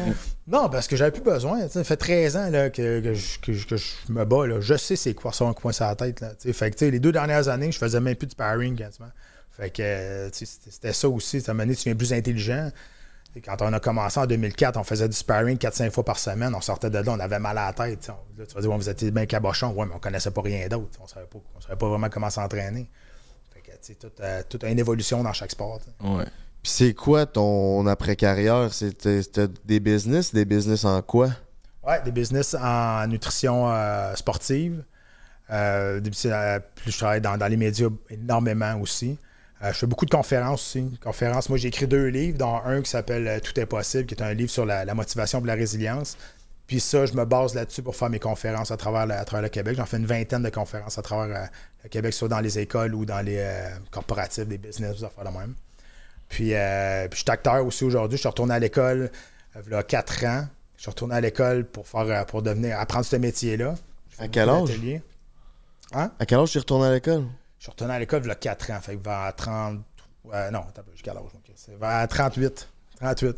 Non, parce que j'avais plus besoin. Ça fait 13 ans là, que, que je, que je- que je me bats. Là. Je sais c'est quoi ça, un poing sur la tête. Là, fait que les deux dernières années, je faisais même plus de sparring quasiment. Fait que c'était ça aussi. Un moment donné, tu deviens plus intelligent. Et quand on a commencé en 2004, on faisait du sparring 4-5 fois par semaine. On sortait de là, on avait mal à la tête. tu sais. On- Là, tu vas dire, Ouais, vous étiez bien cabochon. Ouais, mais on connaissait pas rien d'autre. On savait pas, on savait pas vraiment comment s'entraîner. Fait que, tu sais, tout, euh, tout a une évolution dans chaque sport. Ouais. Puis c'est quoi ton après-carrière? C'était c'était des business? Des business en quoi? Ouais, des business en nutrition euh, sportive. Euh, c'est, euh, puis je travaille dans, dans les médias énormément aussi. Euh, je fais beaucoup de conférences aussi. Conférences, moi j'ai écrit deux livres, dont un qui s'appelle Tout est possible, qui est un livre sur la, la motivation et la résilience. Puis ça, je me base là-dessus pour faire mes conférences à travers le, à travers le Québec. J'en fais une vingtaine de conférences à travers euh, le Québec, soit dans les écoles ou dans les euh, corporatifs, des business, des affaires de même. Puis, euh, puis je suis acteur aussi aujourd'hui. Je suis retourné à l'école euh, il y a 4 ans. Je suis retourné à l'école pour faire pour devenir apprendre ce métier-là. À quel âge? Hein? À quel âge tu es retourné à l'école? Je suis retourné à l'école il y a 4 ans. Fait que vers 30. euh, non, j'ai quel âge? ok? C'est vers 38. 38.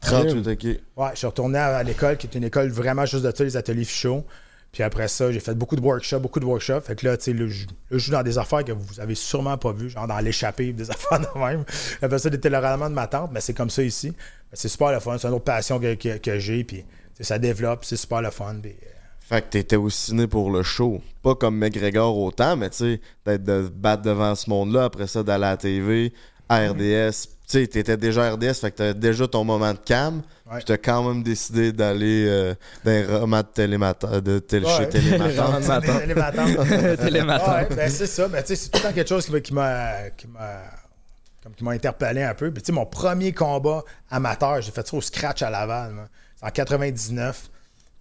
38, ok. Ouais, je suis retourné à, à l'école, qui est une école vraiment juste de ça, les ateliers Fichot. Puis après ça, j'ai fait beaucoup de workshops, beaucoup de workshops. Fait que là, tu sais, là, je joue dans des affaires que vous avez sûrement pas vues, genre dans l'échappée, des affaires de même. Après ça, des télérolements de ma tante, mais c'est comme ça ici. C'est super le fun, c'est une autre passion que, que- que j'ai, puis ça développe, c'est super le fun. puis, euh, Fait que t'étais aussi né pour le show. Pas comme McGregor autant, mais tu sais, d'être de battre devant ce monde-là, après ça, d'aller à la TV, à RDS. Tu sais, t'étais déjà à RDS, fait que t'avais déjà ton moment de cam. Ouais. Puis t'as quand même décidé d'aller euh, dans un roman de télémata, de télé, Ouais. chez Télématin. Ben c'est ça. Ben, tu sais, c'est tout le temps quelque chose qui m'a- qui m'a comme qui m'a interpellé un peu. Puis, tu sais, mon premier combat amateur, j'ai fait ça au scratch à Laval. moi. En 99.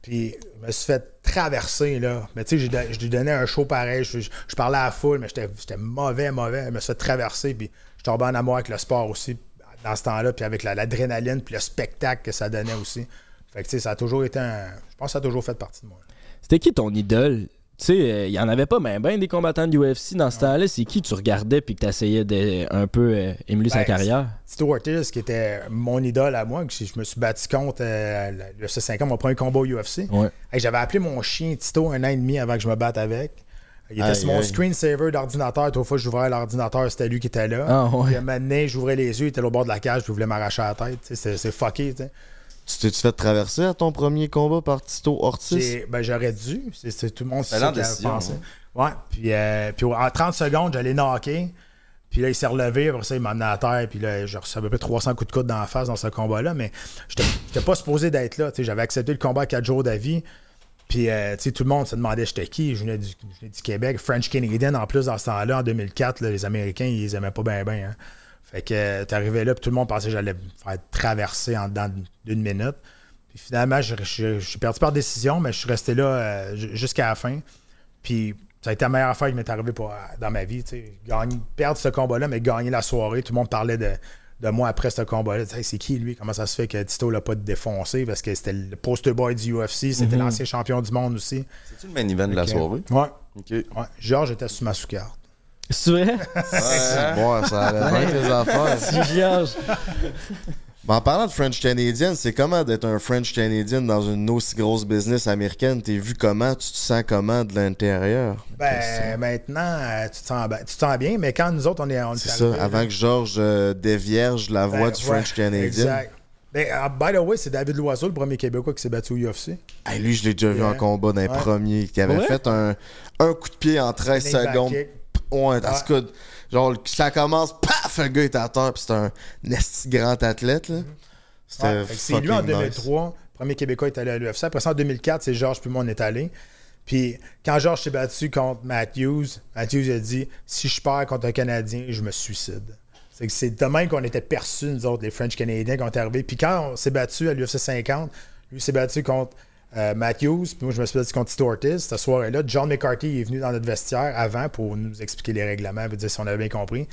Puis je me suis fait traverser, là. Mais tu sais, je lui donnais un show pareil. Je, je- je parlais à la foule, mais j'étais j'étais mauvais, mauvais. Je me suis fait traverser. Puis je tombais en amour avec le sport aussi dans ce temps-là. Puis avec la- l'adrénaline, puis le spectacle que ça donnait aussi. Fait que tu sais, ça a toujours été un. Je pense que ça a toujours fait partie de moi. C'était qui ton idole? Tu sais, euh, il y en avait pas ben, ben des combattants de UFC dans ce temps-là. C'est qui tu regardais puis que t'essayais de un peu euh, émuler sa Ben, carrière? Tito Ortiz, qui était mon idole à moi, que je je me suis battu contre euh, le UFC 5 ans, mon premier combat au UFC. Ouais. J'avais appelé mon chien Tito un an et demi avant que je me batte avec. Il était Aïe, sur mon aïe. screensaver d'ordinateur. Trois fois que j'ouvrais l'ordinateur, c'était lui qui était là. Ah, ouais. Puis à un moment donné, j'ouvrais les yeux, il était au bord de la cage, puis il voulait m'arracher la tête. C'est c'est fucké. tu t'es-tu fait traverser à ton premier combat par Tito Ortiz? Ben, j'aurais dû. C'est c'est tout le monde qui a décision, pensé. hein. Ouais. Puis, euh, puis en 30 secondes, j'allais knocker. Puis là, il s'est relevé. Après ça, il m'a amené à terre. Puis là, j'ai reçu à peu près 300 coups de coude dans la face dans ce combat-là. Mais j'étais j'étais pas supposé d'être là. Tu sais, J'avais accepté le combat à 4 jours d'avis. Puis, euh, tu sais, tout le monde se demandait j'étais qui? Je venais, du, je du Québec. French Canadian, en plus, dans ce temps-là, en 2004, là, les Américains, ils aimaient pas bien, bien. Fait que euh, arrivé là, puis tout le monde pensait que j'allais faire traverser en dedans d'une minute. Puis finalement, je, suis perdu par décision, mais je suis resté là euh, ju- jusqu'à la fin. Puis ça a été la meilleure affaire qui m'est arrivée pour- dans ma vie. perdre ce combat-là, mais gagner la soirée. Tout le monde parlait de, de moi après ce combat-là. C'est qui lui? Comment ça se fait que Tito l'a pas défoncé? Parce que c'était le poster boy du UFC, c'était l'ancien champion du monde aussi. C'est-tu le main event de la soirée? Ouais. Ok. ouais. Georges était sous ma sous-carte. C'est vrai? Bon, ça allait bien les affaires. Si Georges. Mais en parlant de French Canadian, c'est comment d'être un French Canadian dans une aussi grosse business américaine? T'es vu comment? Tu te sens comment de l'intérieur? Ben, maintenant, euh, tu, te sens, ben, tu te sens bien, mais quand nous autres, on est. On est C'est ça, avant que Georges euh, dévierge la voix Ben, du ouais, French Canadian. Exact. Ben, uh, by the way, c'est David Loiseau, le premier Québécois qui s'est battu au UFC. Hey, lui, je l'ai déjà vu Yeah. en combat dans les Ouais. premiers. Qui avait Ouais? fait un, un coup de pied en 13 Snake back secondes. Ouais, tout cas, genre, ça commence, paf, le gars est à terre, puis c'est un grand athlète, là. C'était que c'est lui en fucking nice. 2003. Premier Québécois est allé à l'UFC. Après ça, en 2004, c'est Georges puis moi, on est allé. Puis quand Georges s'est battu contre Matthews, Matthews a dit si je perds contre un Canadien, je me suicide. C'est que c'est de même qu'on était perçus, nous autres, les French Canadiens, quand on est arrivés. Puis quand on s'est battu à l'UFC 50, lui s'est battu contre euh, Matthews, puis moi, je me suis battu contre Tito Ortiz cette soirée-là. John McCarthy est venu dans notre vestiaire avant pour nous expliquer les règlements, puis dire si on avait bien compris.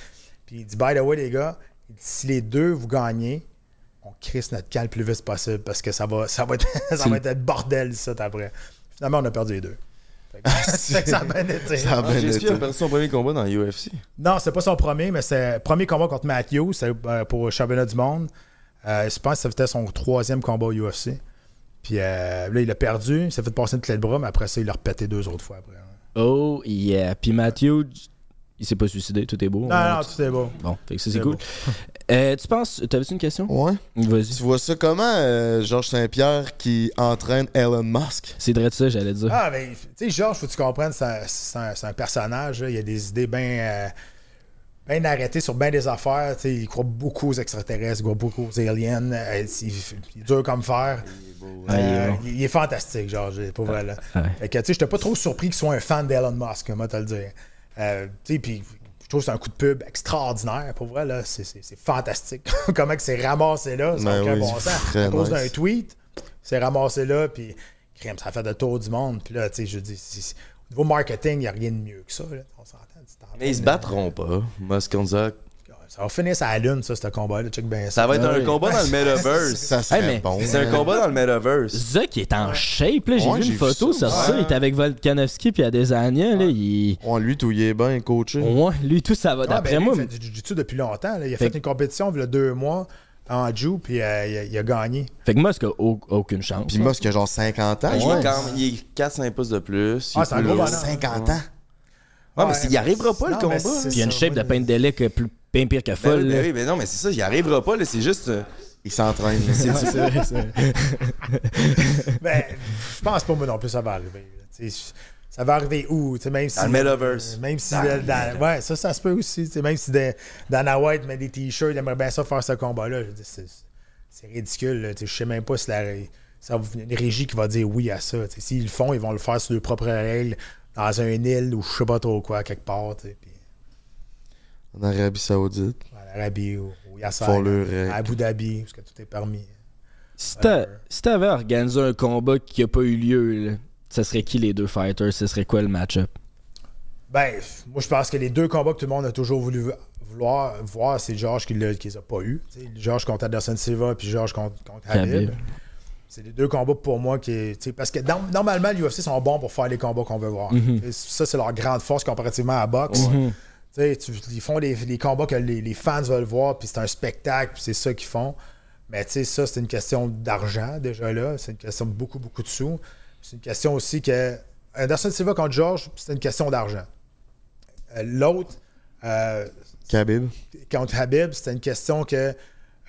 Puis il dit By the way, les gars, dit, si les deux vous gagnez, on crisse notre camp le plus vite possible parce que ça va, ça va, être, ça va être un bordel, ça, après. Finalement, on a perdu les deux. Fait que- fait que ça a bien été. Ça a bien Jésus été. a perdu son premier combat dans l'UFC. Non, c'est pas son premier, mais c'est premier combat contre Matthews c'est, euh, pour le championnat du monde. Euh, je pense que c'était son troisième combat au UFC. Puis euh, là, il a perdu, il s'est fait passer une clé de bras, mais après ça, il l'a repété deux autres fois après. Oh, yeah. Puis Matthew, il s'est pas suicidé, tout est beau. Non, non, tout est beau. Bon, fait que ça, c'est cool. Euh, tu penses. T'avais-tu une question? Ouais. Vas-y. Tu vois ça comment, euh, Georges Saint-Pierre qui entraîne Elon Musk? C'est vrai de ça, j'allais dire. Ah, mais tu sais, Georges, faut que tu comprennes, c'est un, c'est un- c'est un personnage. là. Il a des idées bien bien arrêtées sur bien des affaires. il croit beaucoup aux extraterrestres, il croit beaucoup aux aliens. euh, il, il est dur comme fer. Ah, il est Euh, il, il est fantastique, Georges, pour vrai. Là. Ouais. Fait que, tu sais, j'étais pas trop surpris qu'il soit un fan d'Elon Musk, moi, te le dire. Euh, tu sais, puis je trouve que c'est un coup de pub extraordinaire, pour vrai, là. C'est, c'est- c'est fantastique. Comment que c'est ramassé là, n'a Ben aucun oui, bon c'est sens. À cause nice. d'un tweet, c'est ramassé là, puis crème, ça fait le tour du monde. Puis là, tu sais, je dis, c'est- c'est- au niveau marketing, il n'y a rien de mieux que ça, là. On s'entend. Mais ils se battront pas. Musk contre Zuck. Ça va finir la lune, ça, ce combat-là. Check bien Ça va être un combat dans le metaverse. Ça serait bon. C'est un combat dans le metaverse. Zuck il est en shape, là. J'ai Ouais, vu une photo ça sur ça. Il était avec Volkanovski puis Adesanya, là. Il. On lui, tout il est bien coaché. Ouais, lui, tout ça va. D'après ben, moi. il fait du jiu-jitsu depuis longtemps. là. Il a Fait une compétition il y a deux mois en Jiu, puis euh, il, a, il a gagné. Fait que Musk a au- aucune chance. Puis Musk a genre 50 ans. Il est, quand- il est 4-5 pouces de plus. Ah, il est c'est un gros lourd. bonhomme. 50 ans. Ouais, mais Ouais, c'est- il arrivera pas le non, mais combat. Puis il y a une ça, shape de ouais. pain de délai que plus bien pire que Ben folle. oui, là. ben oui, mais non, mais c'est ça, il arrivera pas, là, c'est juste. euh, Il s'entraîne. C'est vrai, c'est vrai. Ben, je pense pas, moi non plus, ça va arriver. Ça va arriver où? Tu sais, Même si, Dans le metaverse. Même si. dans- ouais, ça, ça se peut aussi. Tu sais, Même si de- Dana White met des t-shirts, il aimerait bien ça faire ce combat-là. C'est ridicule. là. Tu sais, Je sais même pas si la, ça une régie qui va dire oui à ça. S'ils le font, ils vont le faire sur leurs propres règles, dans un île ou je sais pas trop quoi, quelque part. En Arabie Saoudite. en Arabie ou, ou règles. à Abu Dhabi, parce que tout est permis. Si t'a- si t'avais organisé un combat qui a pas eu lieu, là, ça serait qui les deux fighters? Ce serait quoi le match-up? Ben, moi, je pense que les deux combats que tout le monde a toujours voulu vouloir voir, c'est Georges qui, les a pas eu. Georges contre Anderson Silva puis Georges contre, contre Habib. C'est les deux combats pour moi qui. tu sais, Parce que dans- normalement, l'UFC sont bons pour faire les combats qu'on veut voir. Et Ça, c'est leur grande force comparativement à la boxe. Tu sais, tu- ils font les, les combats que les, les fans veulent voir, puis c'est un spectacle, puis c'est ça qu'ils font. Mais tu sais, ça, c'est une question d'argent déjà là. C'est une question de beaucoup, beaucoup de sous. C'est une question aussi que. Anderson Silva contre Georges, c'est une question d'argent. Euh, L'autre, euh, Khabib. contre Habib, c'était une question que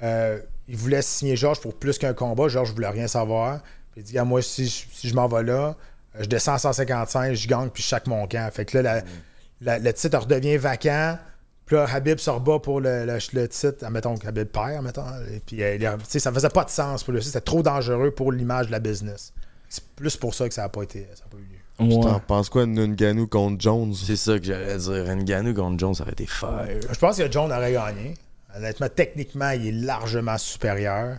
euh, il voulait signer Georges pour plus qu'un combat. Georges voulait rien savoir. Puis il dit à moi, si, je- si je m'en vais là, euh, je descends à 155, je gagne, puis je chaque mon camp. Fait que là, la- la- le titre redevient vacant. Puis là, Habib se rebat pour le, le- le titre, admettons que Habib perd, mettons. Et puis, euh, ça faisait pas de sens pour lui. aussi. C'était trop dangereux pour l'image de la business. C'est plus pour ça que ça n'a pas, été, ça a pas eu lieu. Ouais. T'en penses quoi de Nunganou contre Jones? C'est ça que j'allais dire. Ngannou contre Jones, ça aurait été fire. Je pense que John aurait gagné. Honnêtement, techniquement, il est largement supérieur.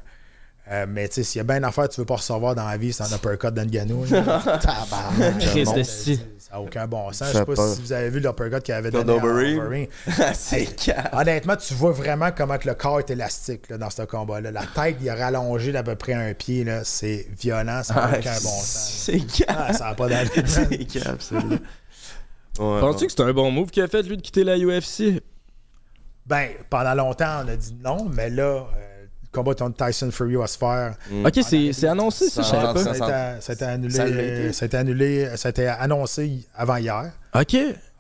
Euh, mais tu sais, s'il y a bien une affaire que tu veux pas recevoir dans la vie, c'est un uppercut d'Nganou. là. Tabarnak, Chris de si. Ça n'a aucun bon sens. Je sais pas si vous avez vu l'uppercut qu'il avait donné. Overeem. c'est calme. Honnêtement, tu vois vraiment comment que le corps est élastique là, dans ce combat-là. La tête, il a rallongé d'à peu près un pied. là. C'est violent, ça n'a aucun bon sens. C'est. Ah, ça n'a pas d'allure. C'est. Ouais, Penses-tu que c'est un bon move qu'il a fait, lui, de quitter la UFC Ben, pendant longtemps, on a dit non, mais là, euh, le combat contre Tyson Fury va se faire. Ok, c'est c'est annoncé, ça, je savais Ça- pas. Ça a été- ça a été annulé. Ça l'a été? Ça a été annulé. Ça a été annoncé avant hier. Ok.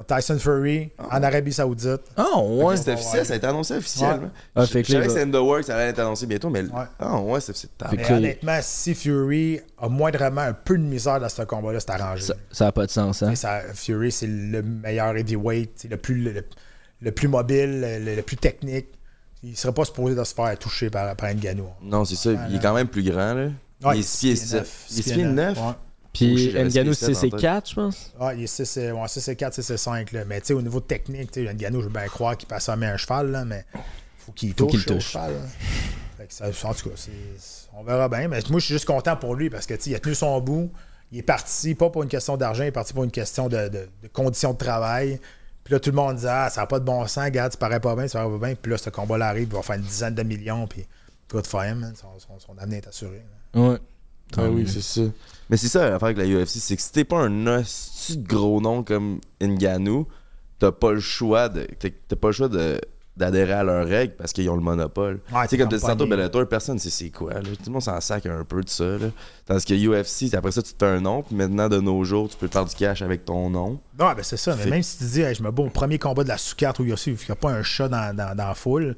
Tyson Fury en Arabie Saoudite. Ah, ouais. C'était officiel, ça a été annoncé officiellement. Ah, Je fait que je savais que c'était in the works, ça allait être annoncé bientôt, mais. Ouais. Ah, ouais, c'est c'est Fait Mais honnêtement, si Fury a moindrement un peu de misère dans ce combat-là, c'est arrangé. Ça, ça a pas de sens, hein. Ça- Fury, c'est le meilleur heavyweight, c'est le plus, le, le plus mobile, le, le plus technique. Il serait pas supposé de se faire toucher par, par Ngannou. Non, c'est ça. Il est quand même plus grand, là. Ouais, il est 6 pieds six pieds 7. neuf, Il est six 6 pieds 9. Ouais. Oh, Puis pieds c'est sept en tête. 4, je pense. Ah, il est 6 et, ouais, 6 et 4, 6 et 5. Là. Mais tu sais, au niveau technique, tu sais, Ngannou, je veux bien croire qu'il passe à un cheval, là, mais faut qu'il touche qu'il au touche. cheval. là. Fait que ça- en tout cas, c'est- on verra bien. Mais moi, je suis juste content pour lui parce que tu sais, il a tenu son bout. Il est parti, pas pour une question d'argent, il est parti pour une question de, de- de conditions de travail. Puis là, tout le monde disait Ah, ça n'a pas de bon sens, regarde, ça paraît pas bien, ça paraît pas bien. Puis là, ce combat-là arrive, il va faire une dizaine de millions. Puis good for him, man. Son, son- son avenir est assuré. là. Ouais. Ah oui, c'est ça. Mais c'est ça l'affaire avec la UFC, c'est que si t'es pas un hostie de gros nom comme Ngannou, t'as pas le choix de t'as pas le choix de d'adhérer à leurs règles parce qu'ils ont le monopole. Ouais, tu sais comme tu dis tantôt. Bellator, personne sait c'est quoi là. Tout le monde s'en sac un peu de ça là. Tandis que UFC, après ça tu te fais un nom, puis maintenant de nos jours, tu peux faire du cash avec ton nom. Non, ben c'est ça. Mais même si tu dis, Hey, je me bats au premier combat de la sous-carte au UFC, il n'y a pas un chat dans, dans, dans la foule,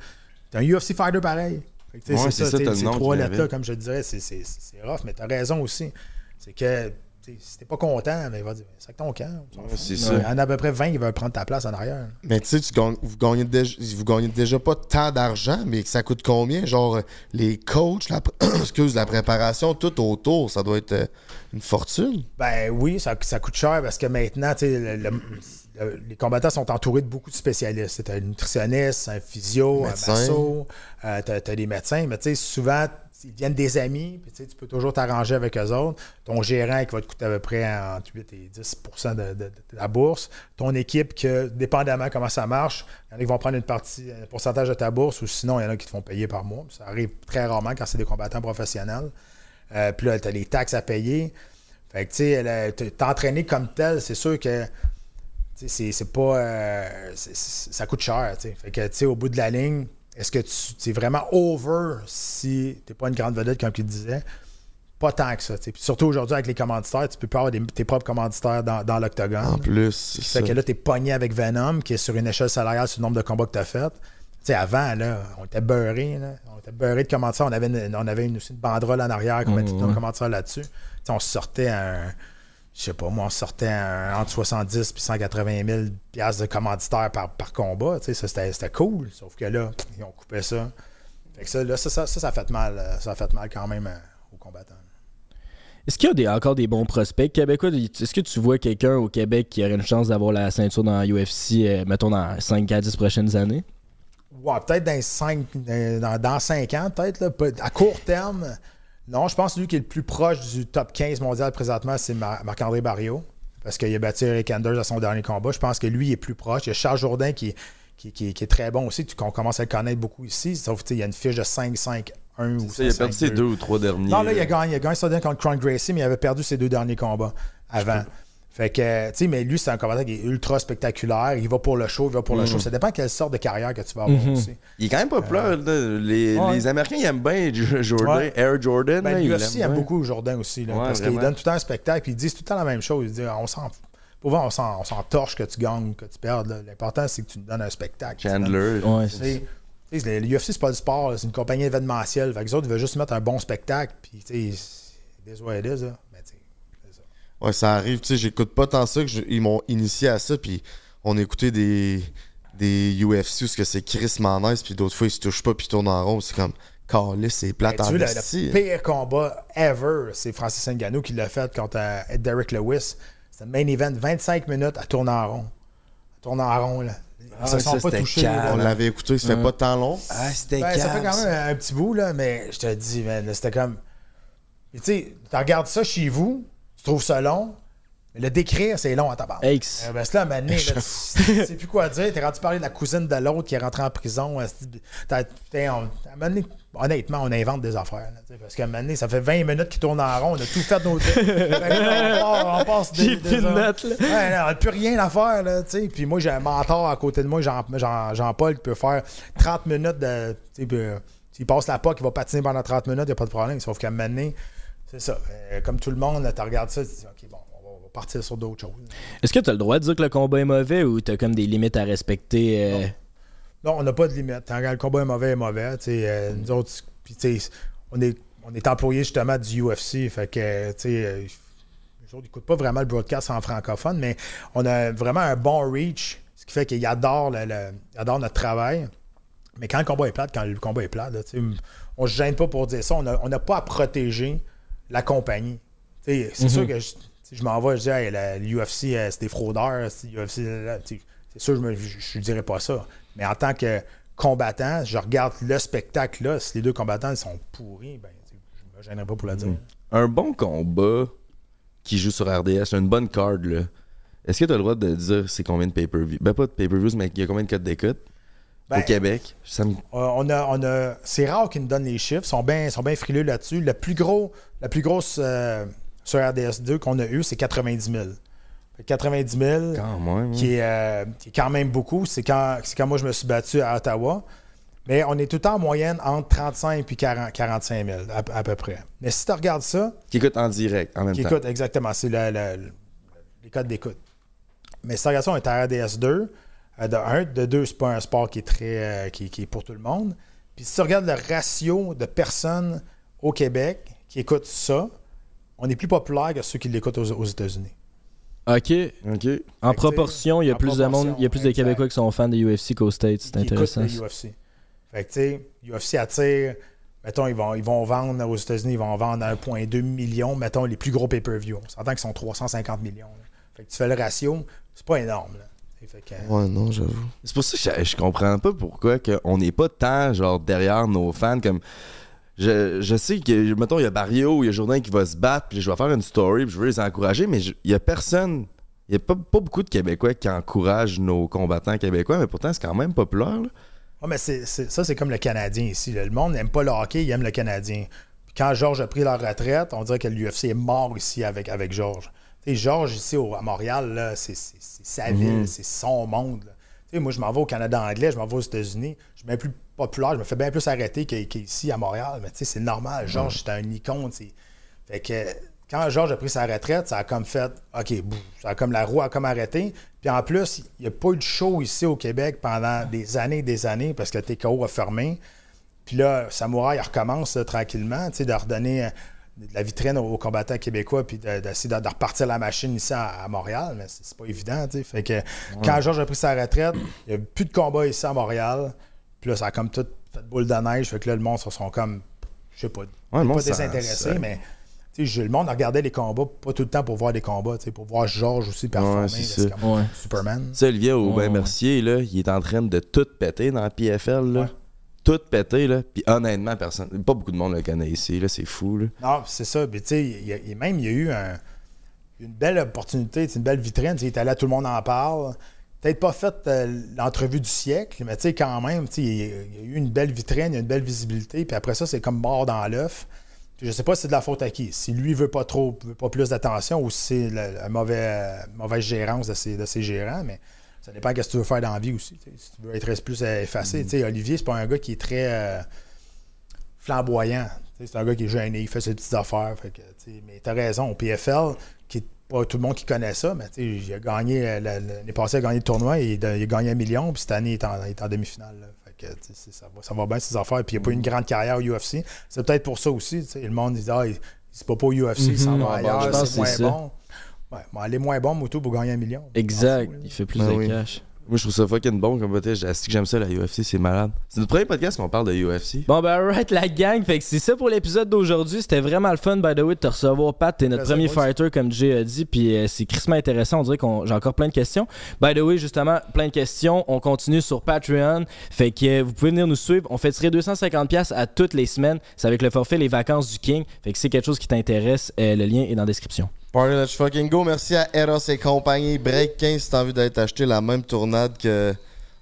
t'es un UFC fighter pareil. Ouais, c'est ça, ça, ces trois lettres-là, avait. comme je te dirais, c'est- rough, mais t'as raison aussi. C'est que si t'es pas content, mais il va dire, c'est ton camp. c'est ça. en a à peu près 20 qui veulent prendre ta place en arrière. Mais tu sais, tu gagnes- vous, gagnez déjà, vous gagnez déjà pas tant d'argent, mais ça coûte combien? Genre, les coachs, la, excuse, la préparation, tout autour, ça doit être euh, une fortune. Ben oui, ça, ça coûte cher parce que maintenant, tu sais, le- le- le- les combattants sont entourés de beaucoup de spécialistes. Tu as un nutritionniste, un physio, Médecin. un masso, euh, tu as, des médecins, mais tu sais, souvent, ils deviennent des amis, puis tu peux toujours t'arranger avec eux autres. Ton gérant qui va te coûter à peu près entre 8 et 10 de, de- la bourse. Ton équipe, que dépendamment comment ça marche, il y en a qui vont prendre une un pourcentage de ta bourse, ou sinon, il y en a qui te font payer par mois. Ça arrive très rarement quand c'est des combattants professionnels. Euh, puis là, tu as les taxes à payer. Fait que, tu sais, t'entraîner comme tel, c'est sûr que c'est pas. euh, ça coûte cher, tu sais. Fait que, tu sais, au bout de la ligne, est-ce que tu es vraiment over si t'es pas une grande vedette, comme tu disais? Pas tant que ça, tu. Puis surtout aujourd'hui, avec les commanditaires, tu peux pas avoir des- tes propres commanditaires dans, dans l'octogone. En plus, c'est Fait ça. que là, t'es pogné avec Venom, qui est sur une échelle salariale sur le nombre de combats que t'as fait. Tu sais, avant, là, on était beurrés, là. On était beurrés de commentaires. On avait, une, on avait une, aussi une banderole en arrière qu'on mettait tous nos commentaires là-dessus. Tu on sortait un. Je sais pas, moi, on sortait un, entre 70 et 180 000 piastres de commanditaires par, par combat. Tu sais, ça, c'était, cool. Sauf que là, ils ont coupé ça. Fait que ça, là, ça, ça, ça, a fait mal. euh, Ça a fait mal quand même euh, aux combattants. Est-ce qu'il y a des- encore des bons prospects québécois? Est-ce que tu vois quelqu'un au Québec qui aurait une chance d'avoir la ceinture dans UFC, euh, mettons, dans 5 à 10 prochaines années? Ouais, peut-être dans 5 dans, dans cinq ans, peut-être. À court terme, non, je pense que lui qui est le plus proche du top 15 mondial présentement, c'est Mar- Marc-André Barrio. Parce qu'il a battu Eric Anders à son dernier combat. Je pense que lui est plus proche. Il y a Charles Jourdain qui, qui, qui- qui est très bon aussi, qu'on commence à le connaître beaucoup ici. Sauf qu'il y a une fiche de 5-5-1 ou Ça, il a perdu ses 5-5-2. deux ou trois derniers. Non, là, il a gagné. Il a gagné contre Cron Gracie, mais il avait perdu ses deux derniers combats avant. Fait que, tu sais, mais lui, c'est un combattant qui est ultra spectaculaire. Il va pour le show, il va pour le show. Ça dépend quelle sorte de carrière que tu vas avoir aussi. Il est quand même populaire. là. Les, Ouais. les Américains, ils aiment bien Jordan, Ouais. Air Jordan. Ben, là, ils l'UFC l'aiment aime bien. beaucoup Jordan aussi. Là, Ouais, parce vraiment. donnent tout le temps un spectacle puis ils disent tout le temps la même chose. Ils disent on s'en. Pour vrai, on s'en, torche que tu gagnes, que tu perdes. L'important, c'est que tu nous donnes un spectacle. Chandler. Ouais, sais, L'UFC, c'est pas du sport, c'est une compagnie événementielle. Fait que les autres, ils veulent juste mettre un bon spectacle. Puis, tu sais, des what it is, là. Mais, tu sais, c'est ça. Ouais, ça arrive. Tu sais, j'écoute pas tant ça que je- ils m'ont initié à ça. Puis on écoutait des, des UFC où ce que c'est Chris Manès. Puis d'autres fois, ils se touchent pas. Puis ils tournent en rond. C'est comme, Carlis, c'est plate Ben, en tu le, pire combat ever, c'est Francis Ngannou qui l'a fait contre euh, Derek Lewis. C'était le main event, 25 minutes à tourner en rond. À tourner en rond, là. Ils Ah, se sont ça, pas c'était touchés. calme. là. On l'avait écouté, ça fait pas tant long. Ah, c'était Ben, ça fait quand même un, petit bout, là, mais je te dis, c'était comme. Mais Tu sais, tu regardes ça chez vous, tu trouves ça long, mais le décrire, c'est long à ta barre. Ex. Euh, ben, c'est là, là, tu sais plus quoi dire. T'es rendu parler de la cousine de l'autre qui est rentrée en prison. euh, t'as- on- donné, honnêtement, on invente des affaires. là, parce qu'à un moment donné, ça fait 20 minutes qu'il tourne en rond. On a tout fait de nos on, part- on passe des, des là. Ouais, on n'a plus rien à faire. Là. Puis moi, j'ai un mentor à côté de moi, Jean- Jean- Jean-Paul, qui peut faire 30 minutes de. puis, euh, S'il passe la POC, il va patiner pendant 30 minutes, il n'y a pas de problème. Sauf qu'à un moment donné, c'est ça. Euh, comme tout le monde, tu regardes ça, tu dis, OK, bon, on va, partir sur d'autres choses. Est-ce que tu as le droit de dire que le combat est mauvais ou tu as comme des limites à respecter? euh, Non, on n'a pas de limite. Quand le combat est mauvais, est mauvais. Euh, nous autres, on est, on est employés justement du UFC. Fait que, tu sais, les autres, ils n'écoutent pas vraiment le broadcast en francophone, mais on a vraiment un bon reach, ce qui fait qu'ils adorent, le- le- ils adorent notre travail. Mais quand le combat est plate, quand le combat est sais, on se gêne pas pour dire ça. On n'a on n'a pas à protéger la compagnie. C'est sûr que je, si je m'en vais, je dis, hey, l'UFC, euh, c'est des fraudeurs. c'est sûr, je ne je, dirais pas ça. Mais en tant que combattants, je regarde le spectacle là, si les deux combattants ils sont pourris, ben, je me gênerais pas pour le dire. Un bon combat qui joue sur RDS, une bonne card, là. Est-ce que tu as le droit de dire c'est combien de pay-per-view? Ben, pas de pay-per-views, mais il y a combien de codes d'écoute? Ben, au Québec? Ça me- Euh, on a, on a, c'est rare qu'ils nous donnent les chiffres, ils sont bien sont frileux là-dessus. Le plus gros, la plus grosse euh, sur RDS2 qu'on a eu, c'est 90 000. Fait que 90 000, Quand même. qui, est, euh, qui est quand même beaucoup. C'est quand, c'est quand moi je me suis battu à Ottawa. Mais on est tout le temps en moyenne entre 35 et 40, 45 000 à, à peu près. Mais si tu regardes ça, Qui écoute en direct en même qui temps. écoute, exactement, c'est le- le- le- les codes d'écoute. Mais si tu regardes ça, on est à RDS2. Euh, de un, de deux, c'est pas un sport qui est très euh, qui, qui est pour tout le monde. Puis si tu regardes le ratio de personnes au Québec qui écoutent ça, on est plus populaire que ceux qui l'écoutent aux, aux États-Unis. Ok. OK. En proportion, il y a plus de monde, il y a plus de. Québécois qui sont fans de UFC qu'aux States. C'est écoutent intéressant. ça. UFC. Fait que, tu sais, UFC attire, mettons, ils vont, ils vont vendre aux États-Unis, ils vont vendre 1,2 million, mettons, les plus gros pay-per-view. On s'entend qu'ils sont 350 millions. là. Fait que tu fais le ratio, c'est pas énorme. Là. Fait que, Ouais, non, j'avoue. C'est pour ça que je, je comprends pas pourquoi que on n'est pas tant genre derrière nos fans comme je, je sais que mettons il y a Barrio ou il y a Jourdain qui va se battre puis je vais faire une story puis je veux les encourager mais je- il y a personne il y a pas, pas beaucoup de Québécois qui encouragent nos combattants québécois mais pourtant c'est quand même populaire là. Ouais, mais ça, c'est comme le Canadien ici. là. Le monde n'aime pas le hockey, il aime le Canadien. Puis quand Georges a pris la retraite, on dirait que l'UFC est mort ici avec, avec Georges. Tu sais, Georges, ici au- à Montréal, là, c'est, sa ville, c'est son monde. là. Tu sais, moi, je m'en vais au Canada anglais, je m'en vais aux États-Unis. Je suis bien plus populaire, je me fais bien plus arrêter qu'ici à Montréal. Mais tu sais, c'est normal. Georges, c'est un icône. Fait que quand Georges a pris sa retraite, ça a comme fait OK, boum, ça a comme la roue a comme arrêté. Puis en plus, il n'y a pas eu de show ici au Québec pendant des années et des années parce que TKO a fermé. Puis là, Samouraï il recommence là, tranquillement, tu sais, de redonner euh, de la vitrine aux, combattants québécois puis de- d'essayer de, de repartir la machine ici à, à Montréal, mais c'est pas évident, tu sais. Fait que quand Georges a pris sa retraite, il n'y a plus de combat ici à Montréal. Puis là, ça a comme tout fait boule de neige. Fait que là, le monde se sont comme, je sais pas, le monde, pas ça- désintéressés, mais tu sais, je- le monde regardait les combats pas tout le temps pour voir des combats, tu sais, pour voir Georges aussi performer. Ouais, c'est là, ça. comme Ouais. Superman. Tu sais, Olivier Aubin Ouais, ouais. Mercier là, il est en train de tout péter dans la PFL là. Tout péter là, puis honnêtement personne pas beaucoup de monde le connaît ici là, c'est fou là. Non, c'est ça. Puis, tu sais, même, il y a eu un- une belle opportunité, une belle vitrine. Il est allé, tout le monde en parle. Peut-être pas fait euh, l'entrevue du siècle, mais tu sais, quand même, il y a- il y a eu une belle vitrine, il y a une belle visibilité. Puis après ça, c'est comme mort dans l'œuf. Je sais pas si c'est de la faute à qui. Si lui veut pas trop, veut pas plus d'attention ou si c'est la, la mauvais, euh, mauvaise gérance de ses, de ses gérants, mais ça dépend de ce que tu veux faire dans la vie aussi. Si tu veux être plus euh, effacé. Sais, Olivier, c'est pas un gars qui est très. euh, flamboyant. C'est un gars qui est gêné, il fait ses petites affaires. Fait que, mais t'as raison, au PFL, qui est pas tout le monde qui connaît ça, mais il a gagné, euh, la- l'année passée, il a gagné le tournoi, et il a, il a gagné un million, puis cette année, il est en, il est en demi-finale. Fait que, ça, va, ça va bien, ses affaires. Puis il n'a pas eu une grande carrière au UFC. C'est peut-être pour ça aussi. Le monde dit Ah, il- c'est pas pour UFC, il s'en Mhm. va Ouais, ailleurs, c'est moins bon. Ouais, bon, aller moins bon, Moutou, pour gagner un million. Exact. Il fait plus Ben de oui. cash. Moi je trouve ça fucking bon comme peut-être que j'aime ça la UFC, c'est malade. C'est notre premier podcast qu'on parle de UFC. Bon, ben, alright, la gang. Fait que c'est ça pour l'épisode d'aujourd'hui. C'était vraiment le fun, by the way, de te recevoir, Pat. T'es notre premier fighter, comme Jay a dit. Puis euh, c'est crissement intéressant. On dirait qu'on j'ai encore plein de questions. By the way, justement, plein de questions. On continue sur Patreon. Fait que euh, vous pouvez venir nous suivre. On fait tirer 250$ à toutes les semaines. C'est avec le forfait Les Vacances du King. Fait que si c'est quelque chose qui t'intéresse, euh, le lien est dans la description. Party Let's Fucking Go. Merci à Eros et compagnie. Break 15 si t'as envie d'être acheté la même tournade que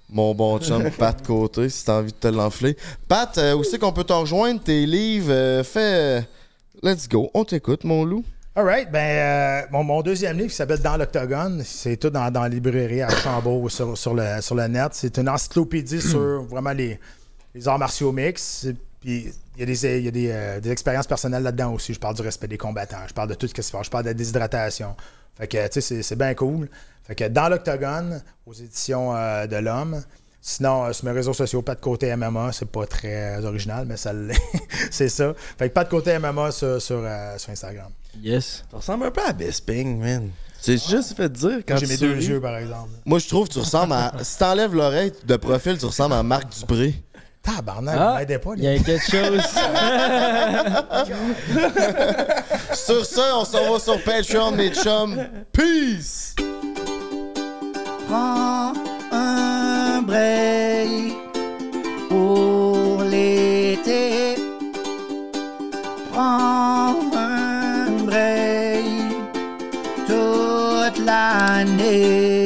mon bon chum Pat Côté, si t'as envie de te l'enfler. Pat, euh, où c'est qu'on peut te rejoindre? Tes livres, euh, fais... euh, let's go. On t'écoute, mon loup. Alright, ben, euh, mon, mon deuxième livre qui s'appelle Dans l'Octogone, c'est tout dans, dans la librairie à Chambault sur, sur, le, sur le net. C'est une encyclopédie sur vraiment les, les arts martiaux mix. Puis il y a, des, il y a des, euh, des expériences personnelles là-dedans aussi. Je parle du respect des combattants, je parle de tout ce qui se passe, je parle de la déshydratation. Fait que, tu sais, c'est- c'est bien cool. Fait que Dans l'Octogone, aux éditions euh, de l'Homme. Sinon, euh, sur mes réseaux sociaux, pas de côté MMA, c'est pas très euh, original, mais ça l'est. c'est ça. Fait que pas de côté MMA sur, sur, euh, sur Instagram. Yes. Ça ressemble un peu à Bisping, man. C'est juste fait dire quand J'ai tu mes deux yeux, par exemple. Moi, je trouve que tu ressembles à... Si t'enlèves l'oreille de profil, tu ressembles à Marc Dupré. Tabarnak, ah, m'aidait pas. Il y a quelque chose. sur ça, on s'en va sur Patreon, mes chums. Peace! Prends un break pour l'été. Prends un break toute l'année.